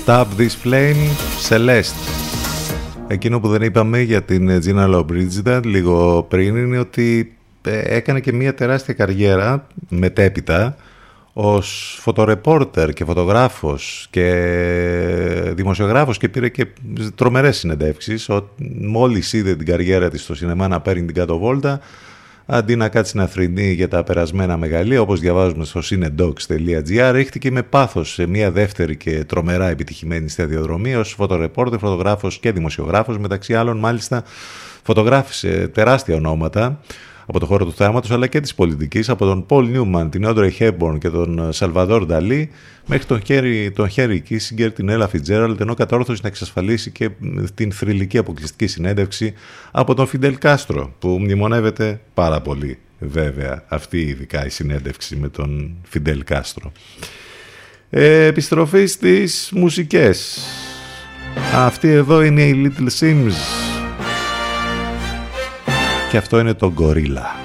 K: Stop This
A: Flame, Celeste. Εκείνο που δεν είπαμε για την Gina Lobridge λίγο πριν είναι ότι ε, έκανε και μια τεράστια καριέρα μετέπειτα ως φωτορεπόρτερ και φωτογράφος και δημοσιογράφος και πήρε και τρομερές συνεντεύξεις. Μόλις είδε την καριέρα της στο σινεμά να παίρνει την κάτω βόλτα, αντί να κάτσει να θρυνεί για τα περασμένα μεγαλεία, όπως διαβάζουμε στο cinedocs.gr, ρίχτηκε με πάθος σε μια δεύτερη και τρομερά επιτυχημένη σταδιοδρομία ως φωτορεπόρτερ, φωτογράφος και δημοσιογράφος, μεταξύ άλλων μάλιστα φωτογράφησε τεράστια ονόματα, από το χώρο του θεάματος αλλά και της πολιτικής από τον Πολ Νιούμαν, την Όντρεϊ Χέπμπορν και τον Σαλβαδόρ Νταλή μέχρι τον Χέρι, τον Χέρι Κίσινγκερ, την Έλα Φιτζέραλτ ενώ κατόρθωσε να εξασφαλίσει και την θρυλική αποκλειστική συνέντευξη από τον Φιντέλ Κάστρο που μνημονεύεται πάρα πολύ βέβαια αυτή ειδικά η συνέντευξη με τον Φιντέλ Κάστρο. Ε, επιστροφή στις μουσικές. Αυτή εδώ είναι η Little Sims και αυτό είναι το Gorilla.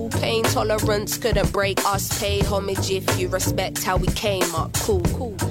L: pain tolerance couldn't break us. Pay homage if you respect how we came up. Cool, cool.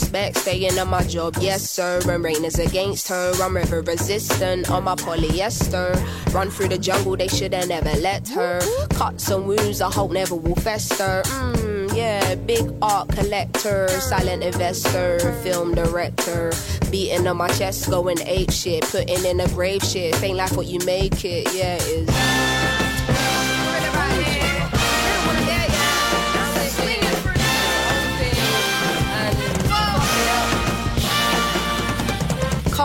L: prospects. Staying on my job, yes sir. And rain is against her. I'm river resistant on my polyester. Run through the jungle, they should have never let her. Cuts and wounds, I hope never will fester. Mmm, yeah, big art collector, silent investor, film director. Beating on my chest, going ape shit, putting in a grave shit. Ain't like what you make it, yeah, it is.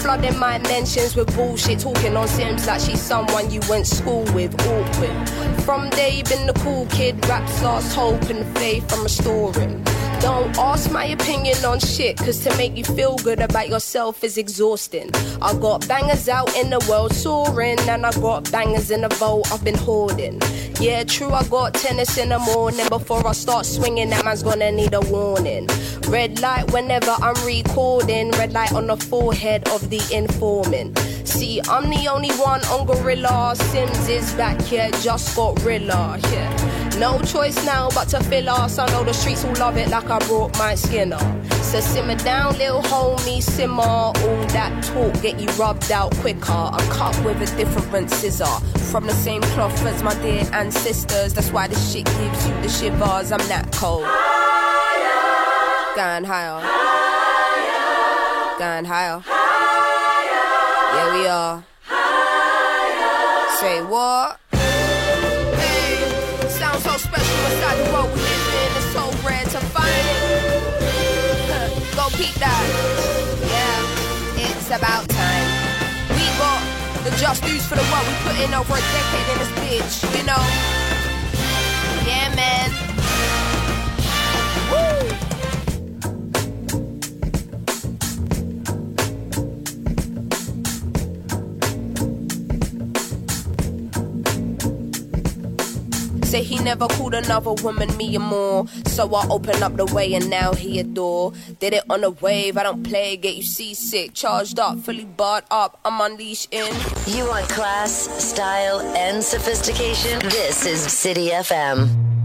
L: flooding my mentions with bullshit. Talking on Sims like she's someone you went school with. Awkward. From day been the cool kid. Raps lost hope and faith I'm restoring. Don't ask my opinion on shit, cause to make you feel good about yourself is exhausting. I got bangers out in the world soaring, and I got bangers in the vault I've been hoarding. Yeah, true, I got tennis in the morning. Before I start swinging, that man's gonna need a warning. Red light whenever I'm recording, red light on the forehead of the informant. See, I'm the only one on Gorilla. Sims is back, yeah, just got Rilla, yeah. No choice now but to fill us. I know the streets will love it like I brought my skin up. So simmer down, little homie, simmer. All that talk get you rubbed out quicker. I cut with a different scissor. From the same cloth as my dear ancestors. That's why this shit gives you the shivers. I'm that cold. Higher. Going higher. higher. Going higher. Yeah, we are. Say what? Hey, sounds so special inside the world we live in. It's so rare to find it. Go peep that. Yeah, it's about time. We got the just dues for the work we put in over a decade in this bitch, you know? Yeah, man. Say he never called another woman me and more. So I open up the way and now he adore. Did it on a wave, I don't play, get you seasick. Charged up, fully barred up, I'm unleashed in.
G: You want class, style, and sophistication? This is City FM.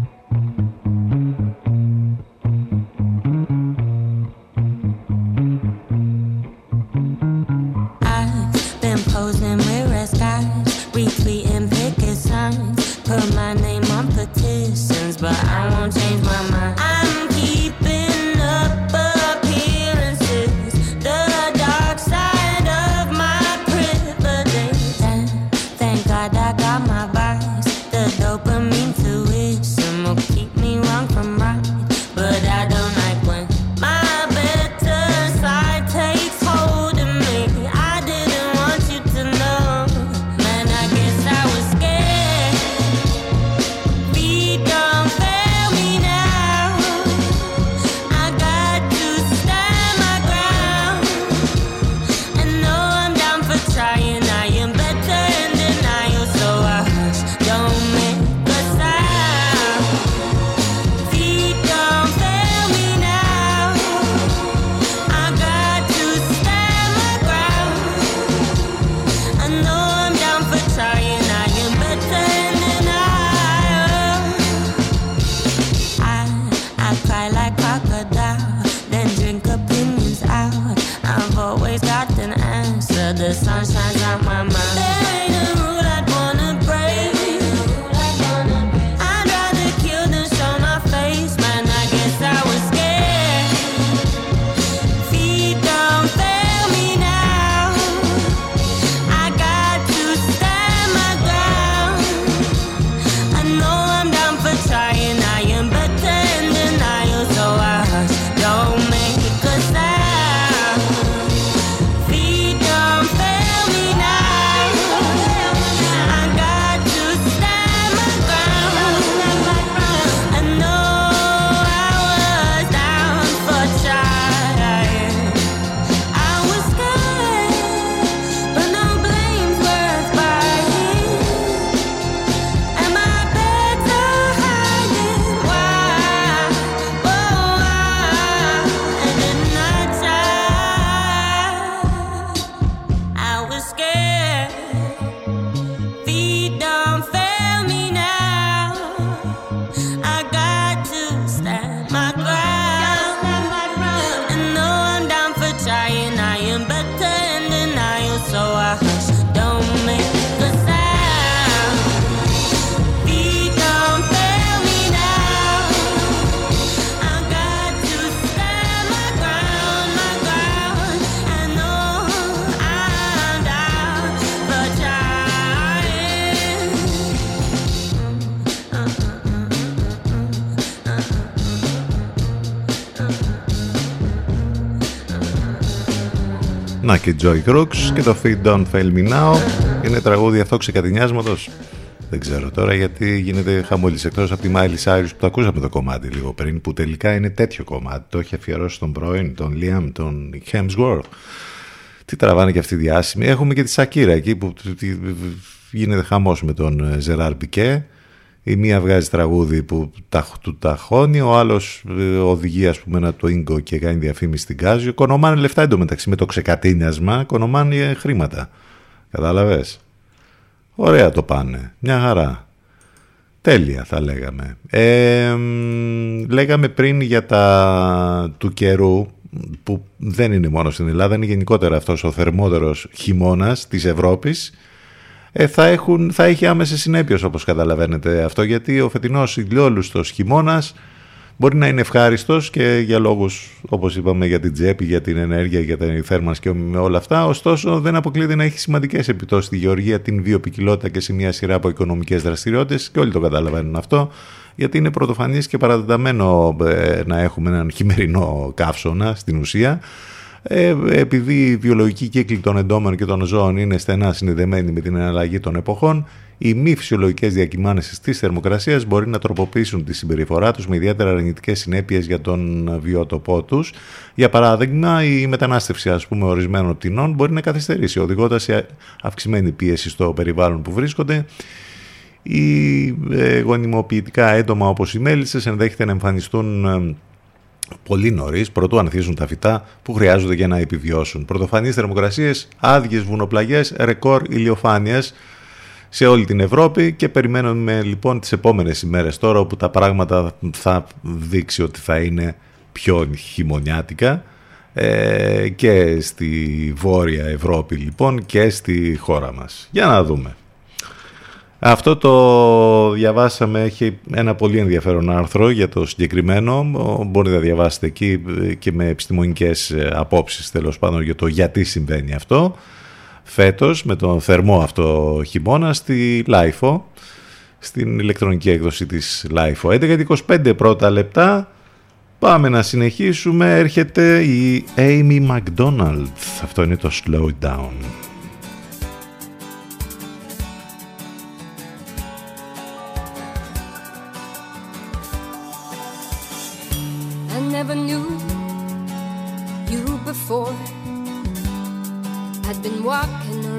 A: Και Joy Crooks και το Feed Don't Fail Me Now. Είναι τραγούδι αυτό ξεκατηνιάσματος δεν ξέρω τώρα γιατί γίνεται χαμόλης εκτός από τη Miley Cyrus που το ακούσαμε το κομμάτι λίγο πριν που τελικά είναι τέτοιο κομμάτι. Το έχει αφιερώσει τον πρώην, τον Liam, τον Hemsworth. Τι τραβάνε και αυτή η διάσημη έχουμε και τη Σακύρα εκεί που γίνεται χαμός με τον Ζεράρ Πικέ η μία βγάζει τραγούδι που τα, του ταχώνει, ο άλλος ε, οδηγεί ας πούμε ένα το ίγκο και κάνει διαφήμιση στην Κάζιο. Κονομάνε λεφτά εντωμεταξύ με το ξεκατίνιασμα, κονομάνε χρήματα. Κατάλαβες; Ωραία το πάνε. Μια χαρά. Τέλεια θα λέγαμε. Ε, λέγαμε πριν για τα του καιρού που δεν είναι μόνο στην Ελλάδα, είναι γενικότερα αυτός ο θερμότερος χειμώνας της Ευρώπης ε, θα, έχουν, θα έχει άμεσες συνέπειες όπως καταλαβαίνετε αυτό γιατί ο φετινός ηλιόλουστος χειμώνας μπορεί να είναι ευχάριστος και για λόγους όπως είπαμε για την τσέπη, για την ενέργεια, για την θέρμανση και με όλα αυτά. Ωστόσο δεν αποκλείεται να έχει σημαντικές επιπτώσεις στη γεωργία, την βιοπικιλότητα και σε μια σειρά από οικονομικές δραστηριότητες και όλοι το καταλαβαίνουν αυτό γιατί είναι πρωτοφανής και παραδεδομένο ε, να έχουμε έναν χειμερινό καύσωνα στην ουσία ε, επειδή η βιολογική κύκλη των εντόμων και των ζώων είναι στενά συνδεδεμένη με την εναλλαγή των εποχών, οι μη φυσιολογικές διακυμάνσεις της θερμοκρασίας μπορεί να τροποποιήσουν τη συμπεριφορά τους με ιδιαίτερα αρνητικές συνέπειες για τον βιότοπό τους. Για παράδειγμα, η μετανάστευση ας πούμε, ορισμένων πτηνών μπορεί να καθυστερήσει, οδηγώντας σε αυξημένη πίεση στο περιβάλλον που βρίσκονται ή ε, γονιμοποιητικά έντομα όπως οι μέλισσες ενδέχεται να εμφανιστούν ε, πολύ νωρίς, πρωτού ανθίζουν τα φυτά που χρειάζονται για να επιβιώσουν. Πρωτοφανείς θερμοκρασίες, άδειες βουνοπλαγιές, ρεκόρ ηλιοφάνειας σε όλη την Ευρώπη και περιμένουμε λοιπόν τις επόμενες ημέρες τώρα όπου τα πράγματα θα δείξει ότι θα είναι πιο χειμωνιάτικα ε, και στη Βόρεια Ευρώπη λοιπόν και στη χώρα μας. Για να δούμε. Αυτό το διαβάσαμε, έχει ένα πολύ ενδιαφέρον άρθρο για το συγκεκριμένο. Μπορείτε να διαβάσετε εκεί και με επιστημονικές απόψεις τέλος πάντων για το γιατί συμβαίνει αυτό. Φέτος με τον θερμό αυτό χειμώνα στη LIFO, στην ηλεκτρονική έκδοση της LIFO. 11-25 πρώτα λεπτά. Πάμε να συνεχίσουμε. Έρχεται η Amy McDonald. Αυτό είναι το Slow Down.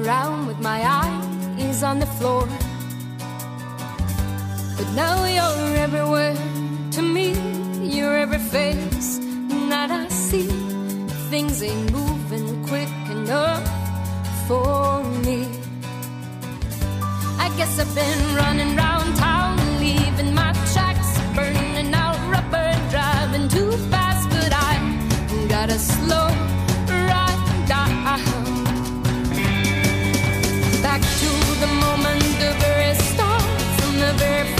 M: Around with my eyes on the floor. But now you're everywhere to me, you're every face that I see. Things ain't moving quick enough for me. I guess I've been running round town, leaving my tracks, burning out rubber, driving too fast, but I gotta slow very from the very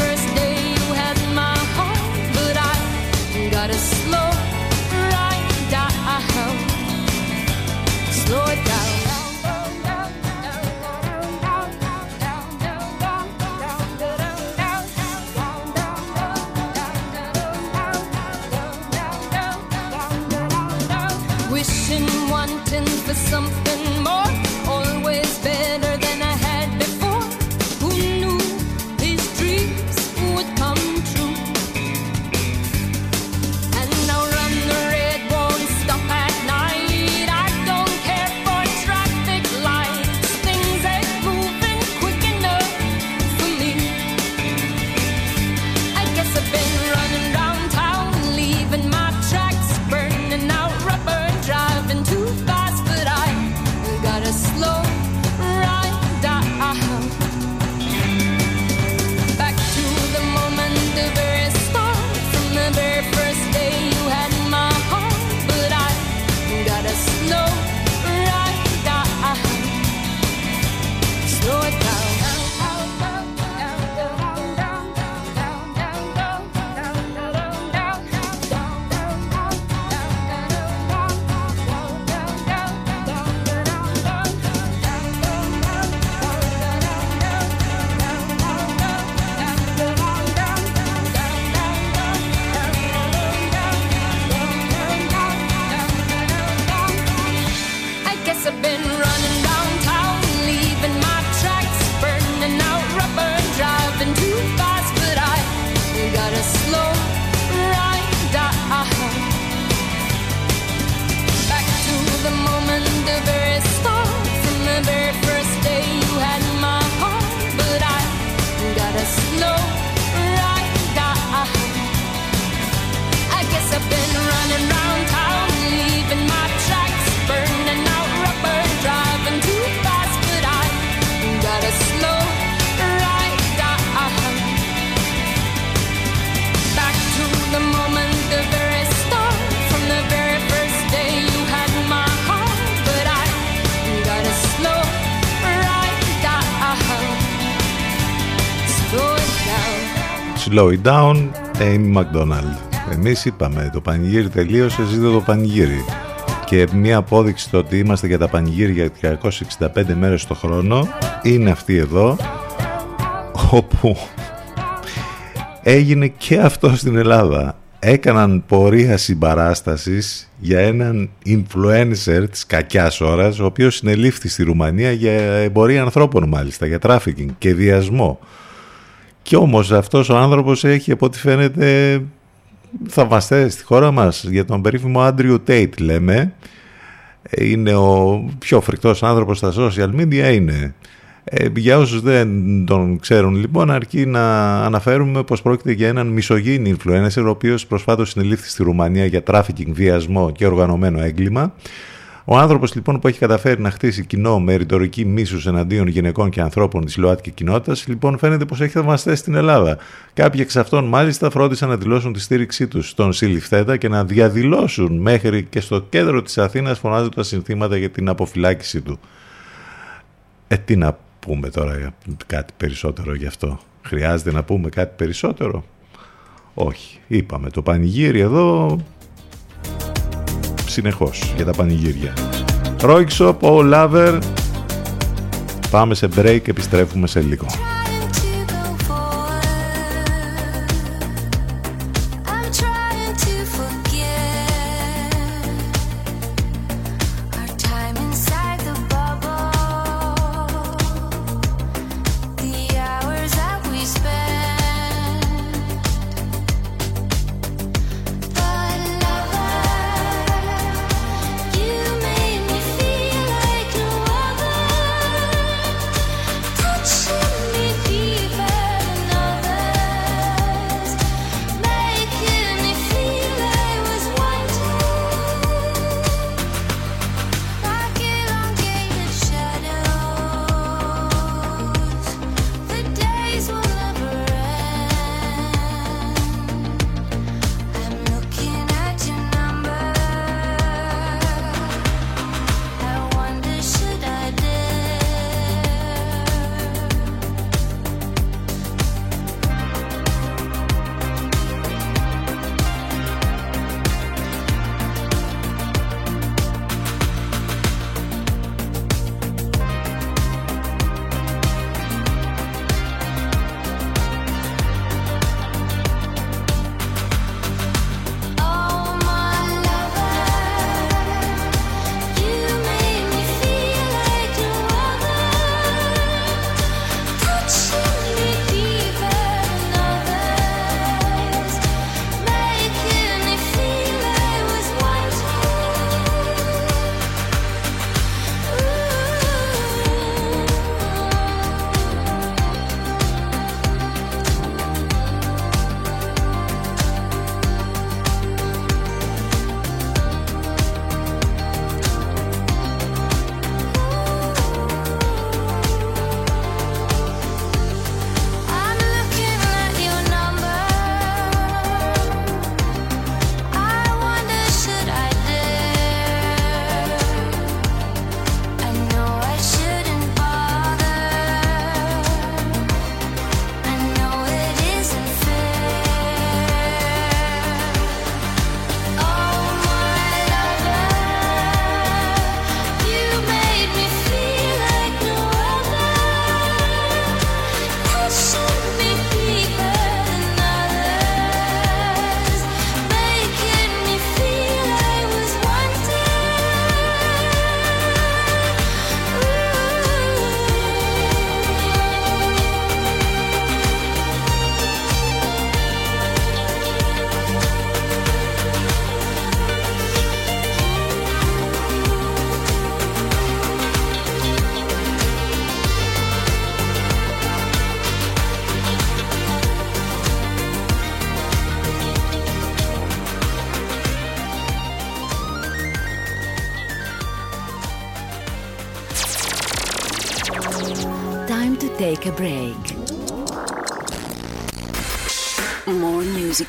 M: Slow it down,
A: Amy Macdonald. Εμείς είπαμε το πανηγύρι τελείωσε, ζήτω το πανηγύρι. Και μία απόδειξη το ότι είμαστε για τα πανηγύρια 365 μέρες το χρόνο είναι αυτή εδώ, όπου έγινε και αυτό στην Ελλάδα. Έκαναν πορεία συμπαράστασης για έναν influencer της κακιάς ώρας, ο οποίος συνελήφθη στη Ρουμανία για εμπορία ανθρώπων μάλιστα, για τράφικινγκ και βιασμό. Κι όμως αυτός ο άνθρωπος έχει από ό,τι φαίνεται θαυμαστές στη χώρα μας. Για τον περίφημο Άντριου Τέιτ λέμε. Είναι ο πιο φρικτός άνθρωπος στα social media είναι. Ε, για όσους δεν τον ξέρουν λοιπόν αρκεί να αναφέρουμε πως πρόκειται για έναν μισογίνη influencer ο οποίος προσφάτως συνελήφθη στη Ρουμανία για τράφικινγκ, βιασμό και οργανωμένο έγκλημα. Ο άνθρωπος λοιπόν που έχει καταφέρει να χτίσει κοινό με ρητορική μίσους εναντίον γυναικών και ανθρώπων της ΛΟΑΤΚΙ κοινότητας λοιπόν φαίνεται πως έχει θαυμαστές στην Ελλάδα. Κάποιοι εξ αυτών μάλιστα φρόντισαν να δηλώσουν τη στήριξή τους στον Συλληφθέτα και να διαδηλώσουν μέχρι και στο κέντρο της Αθήνας φωνάζοντας συνθήματα για την αποφυλάκηση του. Ε, τι να πούμε τώρα κάτι περισσότερο γι' αυτό; Χρειάζεται να πούμε κάτι περισσότερο; Όχι. Είπαμε το πανηγύρι εδώ συνεχώς για τα πανηγύρια. Ρόιξοπ, ο Λάβερ. Πάμε σε break, επιστρέφουμε σε λίγο.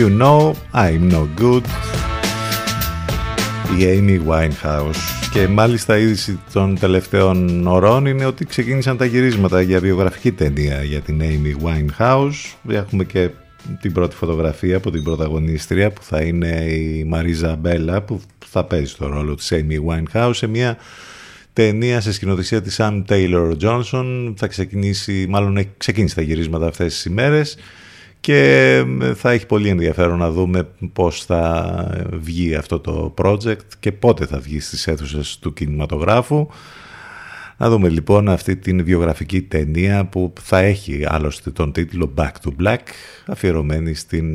A: You know I'm no good. Η Amy Winehouse. Και μάλιστα η είδηση των τελευταίων ωρών είναι ότι ξεκίνησαν τα γυρίσματα για βιογραφική ταινία για την Amy Winehouse. Έχουμε και την πρώτη φωτογραφία από την πρωταγωνίστρια που θα είναι η Μαρίζα Μπέλα που θα παίζει το ρόλο της Amy Winehouse σε μια ταινία σε σκηνοθεσία της Sam Taylor Johnson θα ξεκινήσει, μάλλον ξεκίνησε τα γυρίσματα αυτές τις ημέρες και θα έχει πολύ ενδιαφέρον να δούμε πώς θα βγει αυτό το project και πότε θα βγει στις αίθουσες του κινηματογράφου. Να δούμε λοιπόν αυτή την βιογραφική ταινία που θα έχει άλλωστε τον τίτλο Back to Black αφιερωμένη στην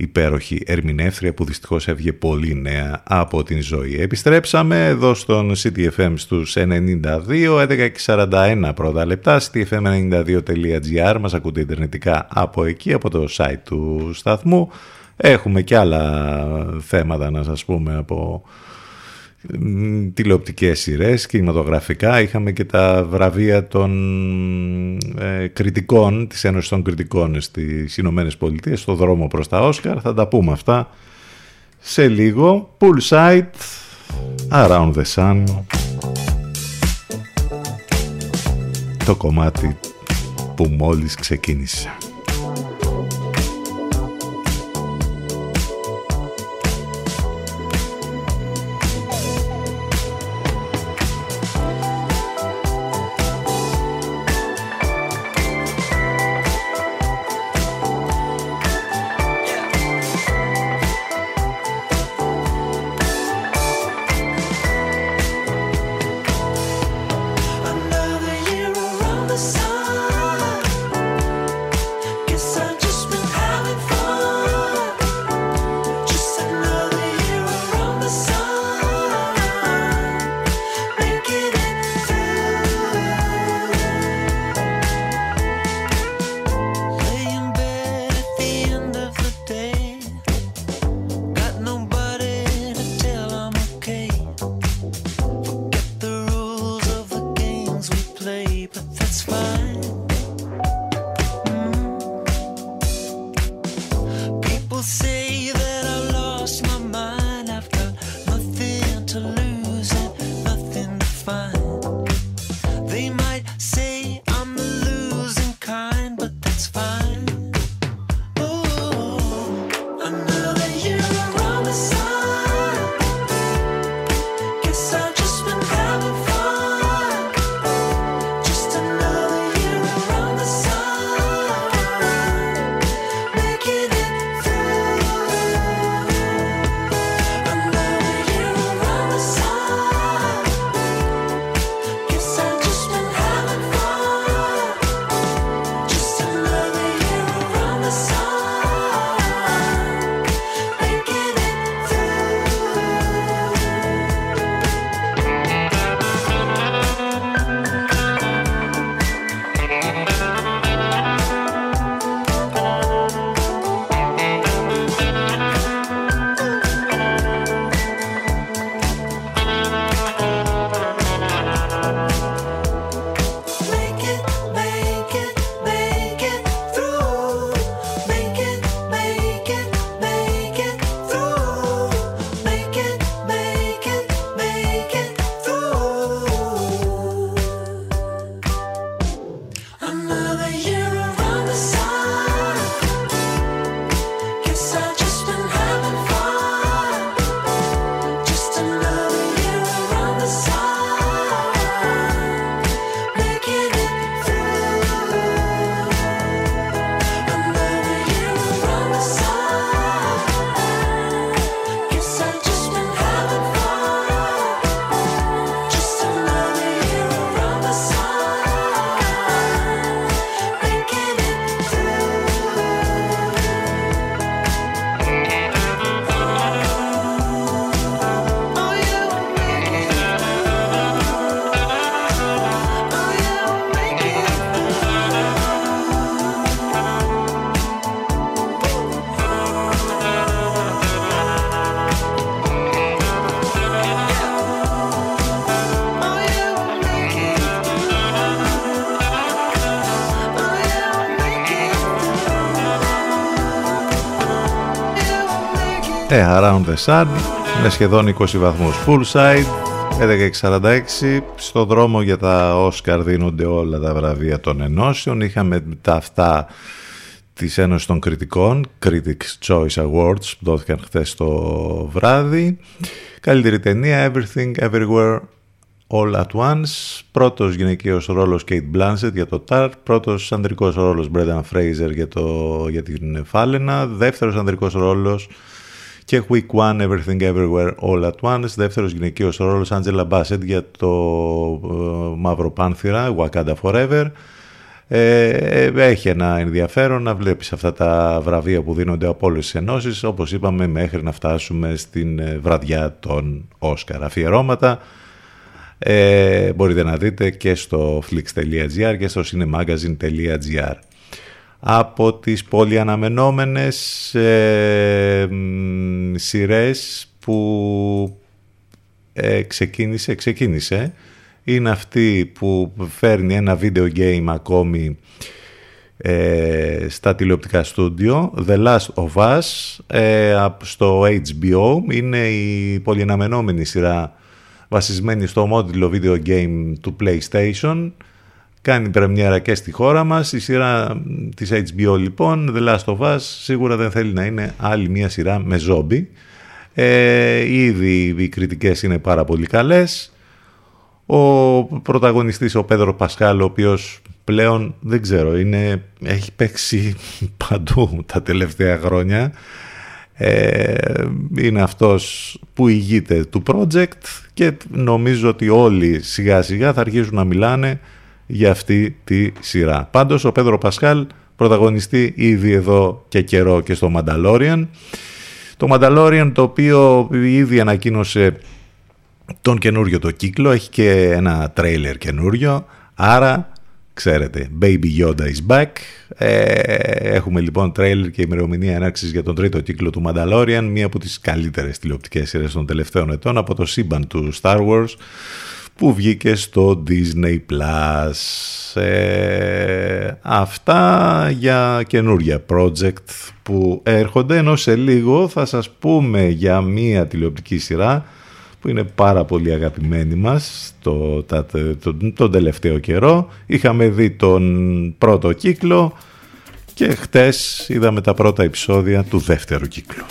A: υπέροχη ερμηνεύτρια που δυστυχώς έβγε πολύ νέα από την ζωή. Επιστρέψαμε εδώ στον CTFM στους 92, 11 41 πρώτα λεπτά, ctfm92.gr, μας ακούτε ιντερνετικά από εκεί, από το site του σταθμού. Έχουμε και άλλα θέματα να σας πούμε από τηλεοπτικές σειρές, κινηματογραφικά. Είχαμε και τα βραβεία των ε, κριτικών, της Ένωσης των Κριτικών στις Ηνωμένες Πολιτείες, στο δρόμο προς τα Όσκαρ. Θα τα πούμε αυτά σε λίγο. Poolside, Around the Sun. Το κομμάτι που μόλις ξεκίνησε. Ε, Around the Sun με σχεδόν 20 βαθμούς full side 11.46 στο δρόμο για τα Όσκαρ δίνονται όλα τα βραβεία των ενώσεων. Είχαμε τα αυτά της Ένωσης των Κριτικών Critics Choice Awards που δόθηκαν χθες το βράδυ. Καλύτερη ταινία Everything Everywhere All At Once. Πρώτος γυναικείος ρόλος Kate Blanchett για το Tar πρώτος ανδρικός ρόλος Brendan Fraser για, το, για την Φάλαινα δεύτερος ανδρικός ρόλος και Week One Everything Everywhere All At Once. Δεύτερος γυναικείος ρόλος Angela Bassett για το ε, Μαύρο Πάνθυρα Wakanda Forever. Ε, έχει ένα ενδιαφέρον να βλέπεις αυτά τα βραβεία που δίνονται από όλες τις ενώσεις. Όπως είπαμε μέχρι να φτάσουμε στην ε, βραδιά των Όσκαρ αφιερώματα. Ε, μπορείτε να δείτε και στο flix.gr και στο cinemagazine.gr από τις πολύ αναμενόμενες ε, σειρές που ε, ξεκίνησε, ξεκίνησε. Είναι αυτή που φέρνει ένα βίντεο game ακόμη ε, στα τηλεοπτικά στούντιο The Last of Us ε, στο HBO είναι η πολυαναμενόμενη σειρά βασισμένη στο μόντιλο video game του PlayStation κάνει πρεμιέρα και στη χώρα μας. Η σειρά της HBO λοιπόν The Last of Us σίγουρα δεν θέλει να είναι άλλη μια σειρά με ζόμπι. Ε, ήδη οι κριτικές είναι πάρα πολύ καλές. Ο πρωταγωνιστής ο Πέδρο Πασχάλ ο οποίος πλέον δεν ξέρω είναι, έχει παίξει <laughs> παντού τα τελευταία χρόνια. Ε, είναι αυτός που ηγείται του project και νομίζω ότι όλοι σιγά σιγά θα αρχίσουν να μιλάνε για αυτή τη σειρά. Πάντως ο Πέδρο Πασχάλ πρωταγωνιστεί ήδη εδώ και καιρό και στο Mandalorian. Το Mandalorian το οποίο ήδη ανακοίνωσε τον καινούριο το κύκλο, έχει και ένα τρέιλερ καινούριο, άρα ξέρετε, Baby Yoda is back. Ε, έχουμε λοιπόν τρέιλερ και ημερομηνία έναρξης για τον τρίτο κύκλο του Mandalorian, μία από τις καλύτερες τηλεοπτικές σειρές των τελευταίων ετών από το σύμπαν του Star Wars, που βγήκε στο Disney Plus. Ε, αυτά για καινούρια project που έρχονται, ενώ σε λίγο θα σας πούμε για μία τηλεοπτική σειρά που είναι πάρα πολύ αγαπημένη μας το, το, το, τον τελευταίο καιρό. Είχαμε δει τον πρώτο κύκλο και χτες είδαμε τα πρώτα επεισόδια του δεύτερου κύκλου.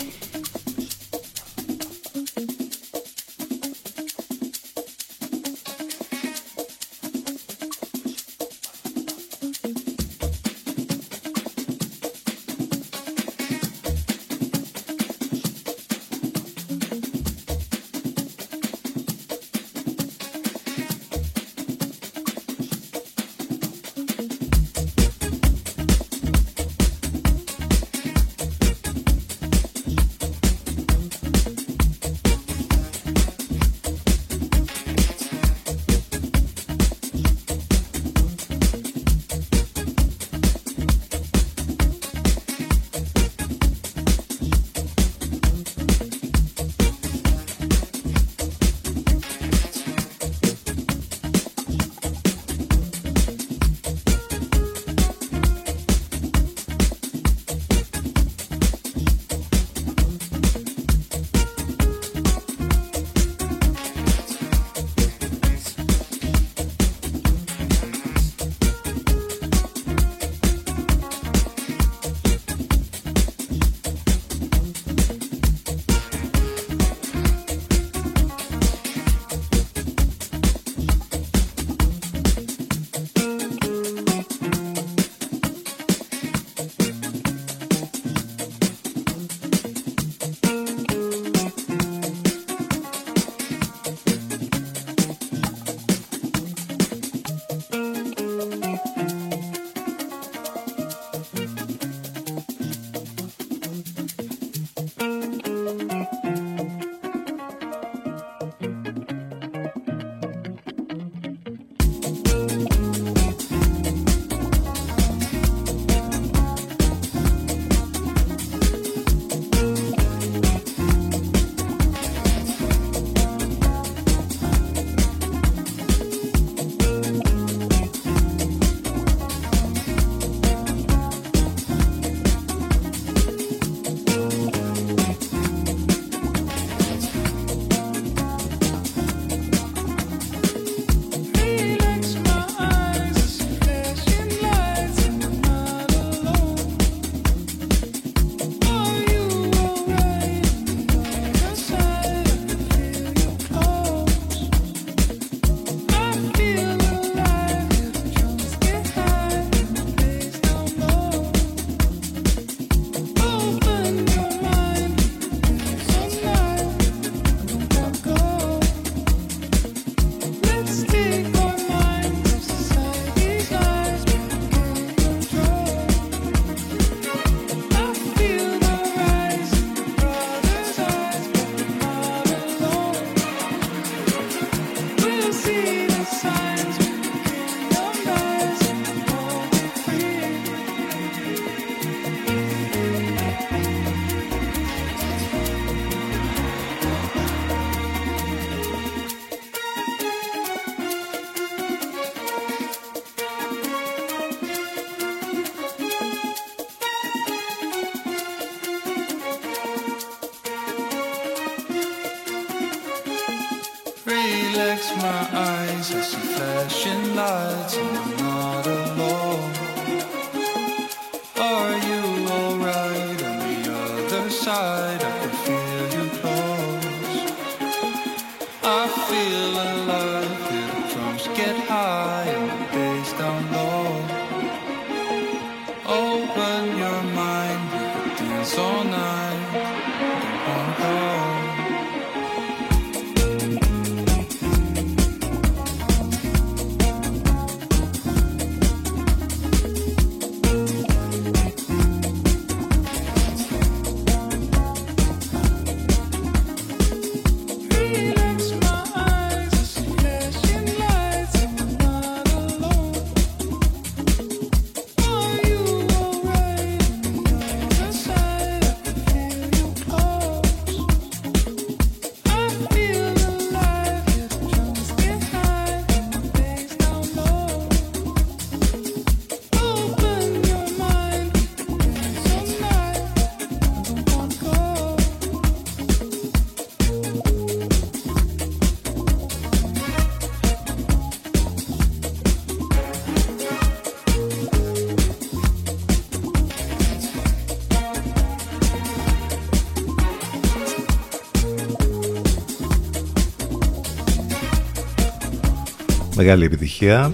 A: Μεγάλη επιτυχία.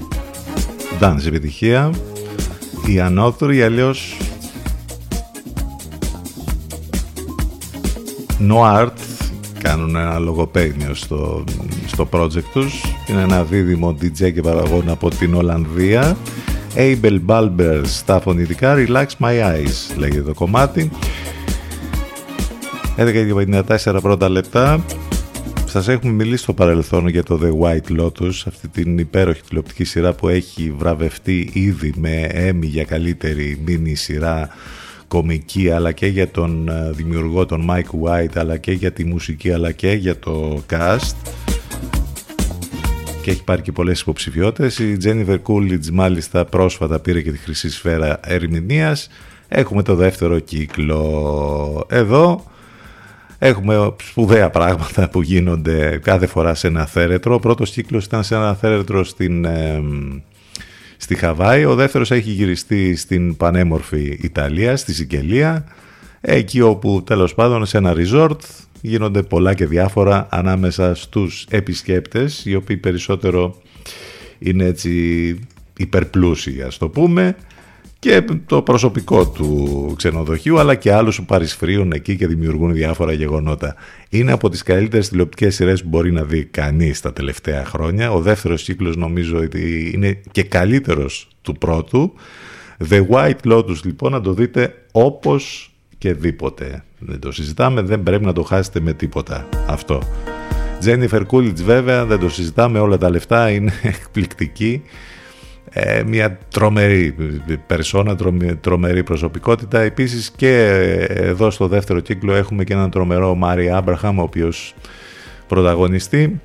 A: Dance επιτυχία. Οι ανώτεροι αλλιώς No Art κάνουν ένα λογοπαίγνιο στο, στο project τους. Είναι ένα δίδυμο DJ και παραγόν από την Ολλανδία. Abel Balber στα φωνητικά Relax My Eyes λέγεται το κομμάτι. 11 και 54 πρώτα λεπτά. Σας έχουμε μιλήσει στο παρελθόν για το The White Lotus, αυτή την υπέροχη τηλεοπτική σειρά που έχει βραβευτεί ήδη με Emmy για καλύτερη μίνι σειρά κομική αλλά και για τον ε, δημιουργό τον Mike White αλλά και για τη μουσική αλλά και για το cast. Και έχει πάρει και πολλές υποψηφιότητες. Η Jennifer Coolidge μάλιστα πρόσφατα πήρε και τη χρυσή σφαίρα ερμηνείας. Έχουμε το δεύτερο κύκλο εδώ Έχουμε σπουδαία πράγματα που γίνονται κάθε φορά σε ένα θέρετρο. Ο πρώτος κύκλος ήταν σε ένα θέρετρο στην, ε, στη Χαβάη. Ο δεύτερος έχει γυριστεί στην πανέμορφη Ιταλία, στη Σικελία. Εκεί όπου τέλος πάντων σε ένα resort γίνονται πολλά και διάφορα ανάμεσα στους επισκέπτες οι οποίοι περισσότερο είναι έτσι υπερπλούσιοι ας το πούμε και το προσωπικό του ξενοδοχείου αλλά και άλλους που παρισφρίουν εκεί και δημιουργούν διάφορα γεγονότα. Είναι από τις καλύτερες τηλεοπτικές σειρές που μπορεί να δει κανείς τα τελευταία χρόνια. Ο δεύτερος κύκλος νομίζω ότι είναι και καλύτερος του πρώτου. The White Lotus λοιπόν να το δείτε όπως και δίποτε. Δεν το συζητάμε, δεν πρέπει να το χάσετε με τίποτα αυτό. Jennifer Coolidge βέβαια δεν το συζητάμε, όλα τα λεφτά είναι <laughs> εκπληκτική ε, μια τρομερή περσόνα, τρομερή προσωπικότητα. Επίσης και εδώ στο δεύτερο κύκλο έχουμε και έναν τρομερό Μάρι Άμπραχαμ, ο οποίος πρωταγωνιστεί.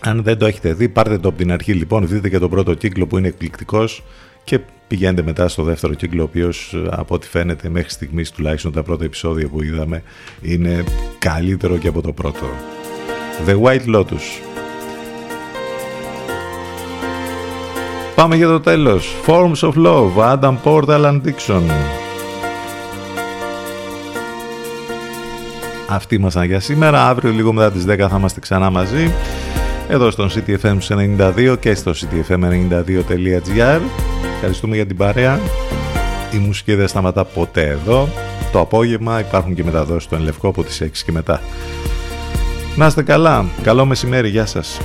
A: Αν δεν το έχετε δει, πάρτε το από την αρχή λοιπόν, δείτε και τον πρώτο κύκλο που είναι εκπληκτικός και πηγαίνετε μετά στο δεύτερο κύκλο, ο οποίος από ό,τι φαίνεται μέχρι στιγμής τουλάχιστον τα πρώτα επεισόδια που είδαμε είναι καλύτερο και από το πρώτο. The White Lotus. Πάμε για το τέλος. Forms of Love, Adam Port, Alan Dixon. Αυτοί ήμασταν για σήμερα. Αύριο λίγο μετά τις 10 θα είμαστε ξανά μαζί. Εδώ στον CTFM 92 και στο ctfm92.gr. Ευχαριστούμε για την παρέα. Η μουσική δεν σταματά ποτέ εδώ. Το απόγευμα υπάρχουν και μεταδόσεις στο Ενλευκό από τις 6 και μετά. Να είστε καλά. Καλό μεσημέρι. Γεια σας.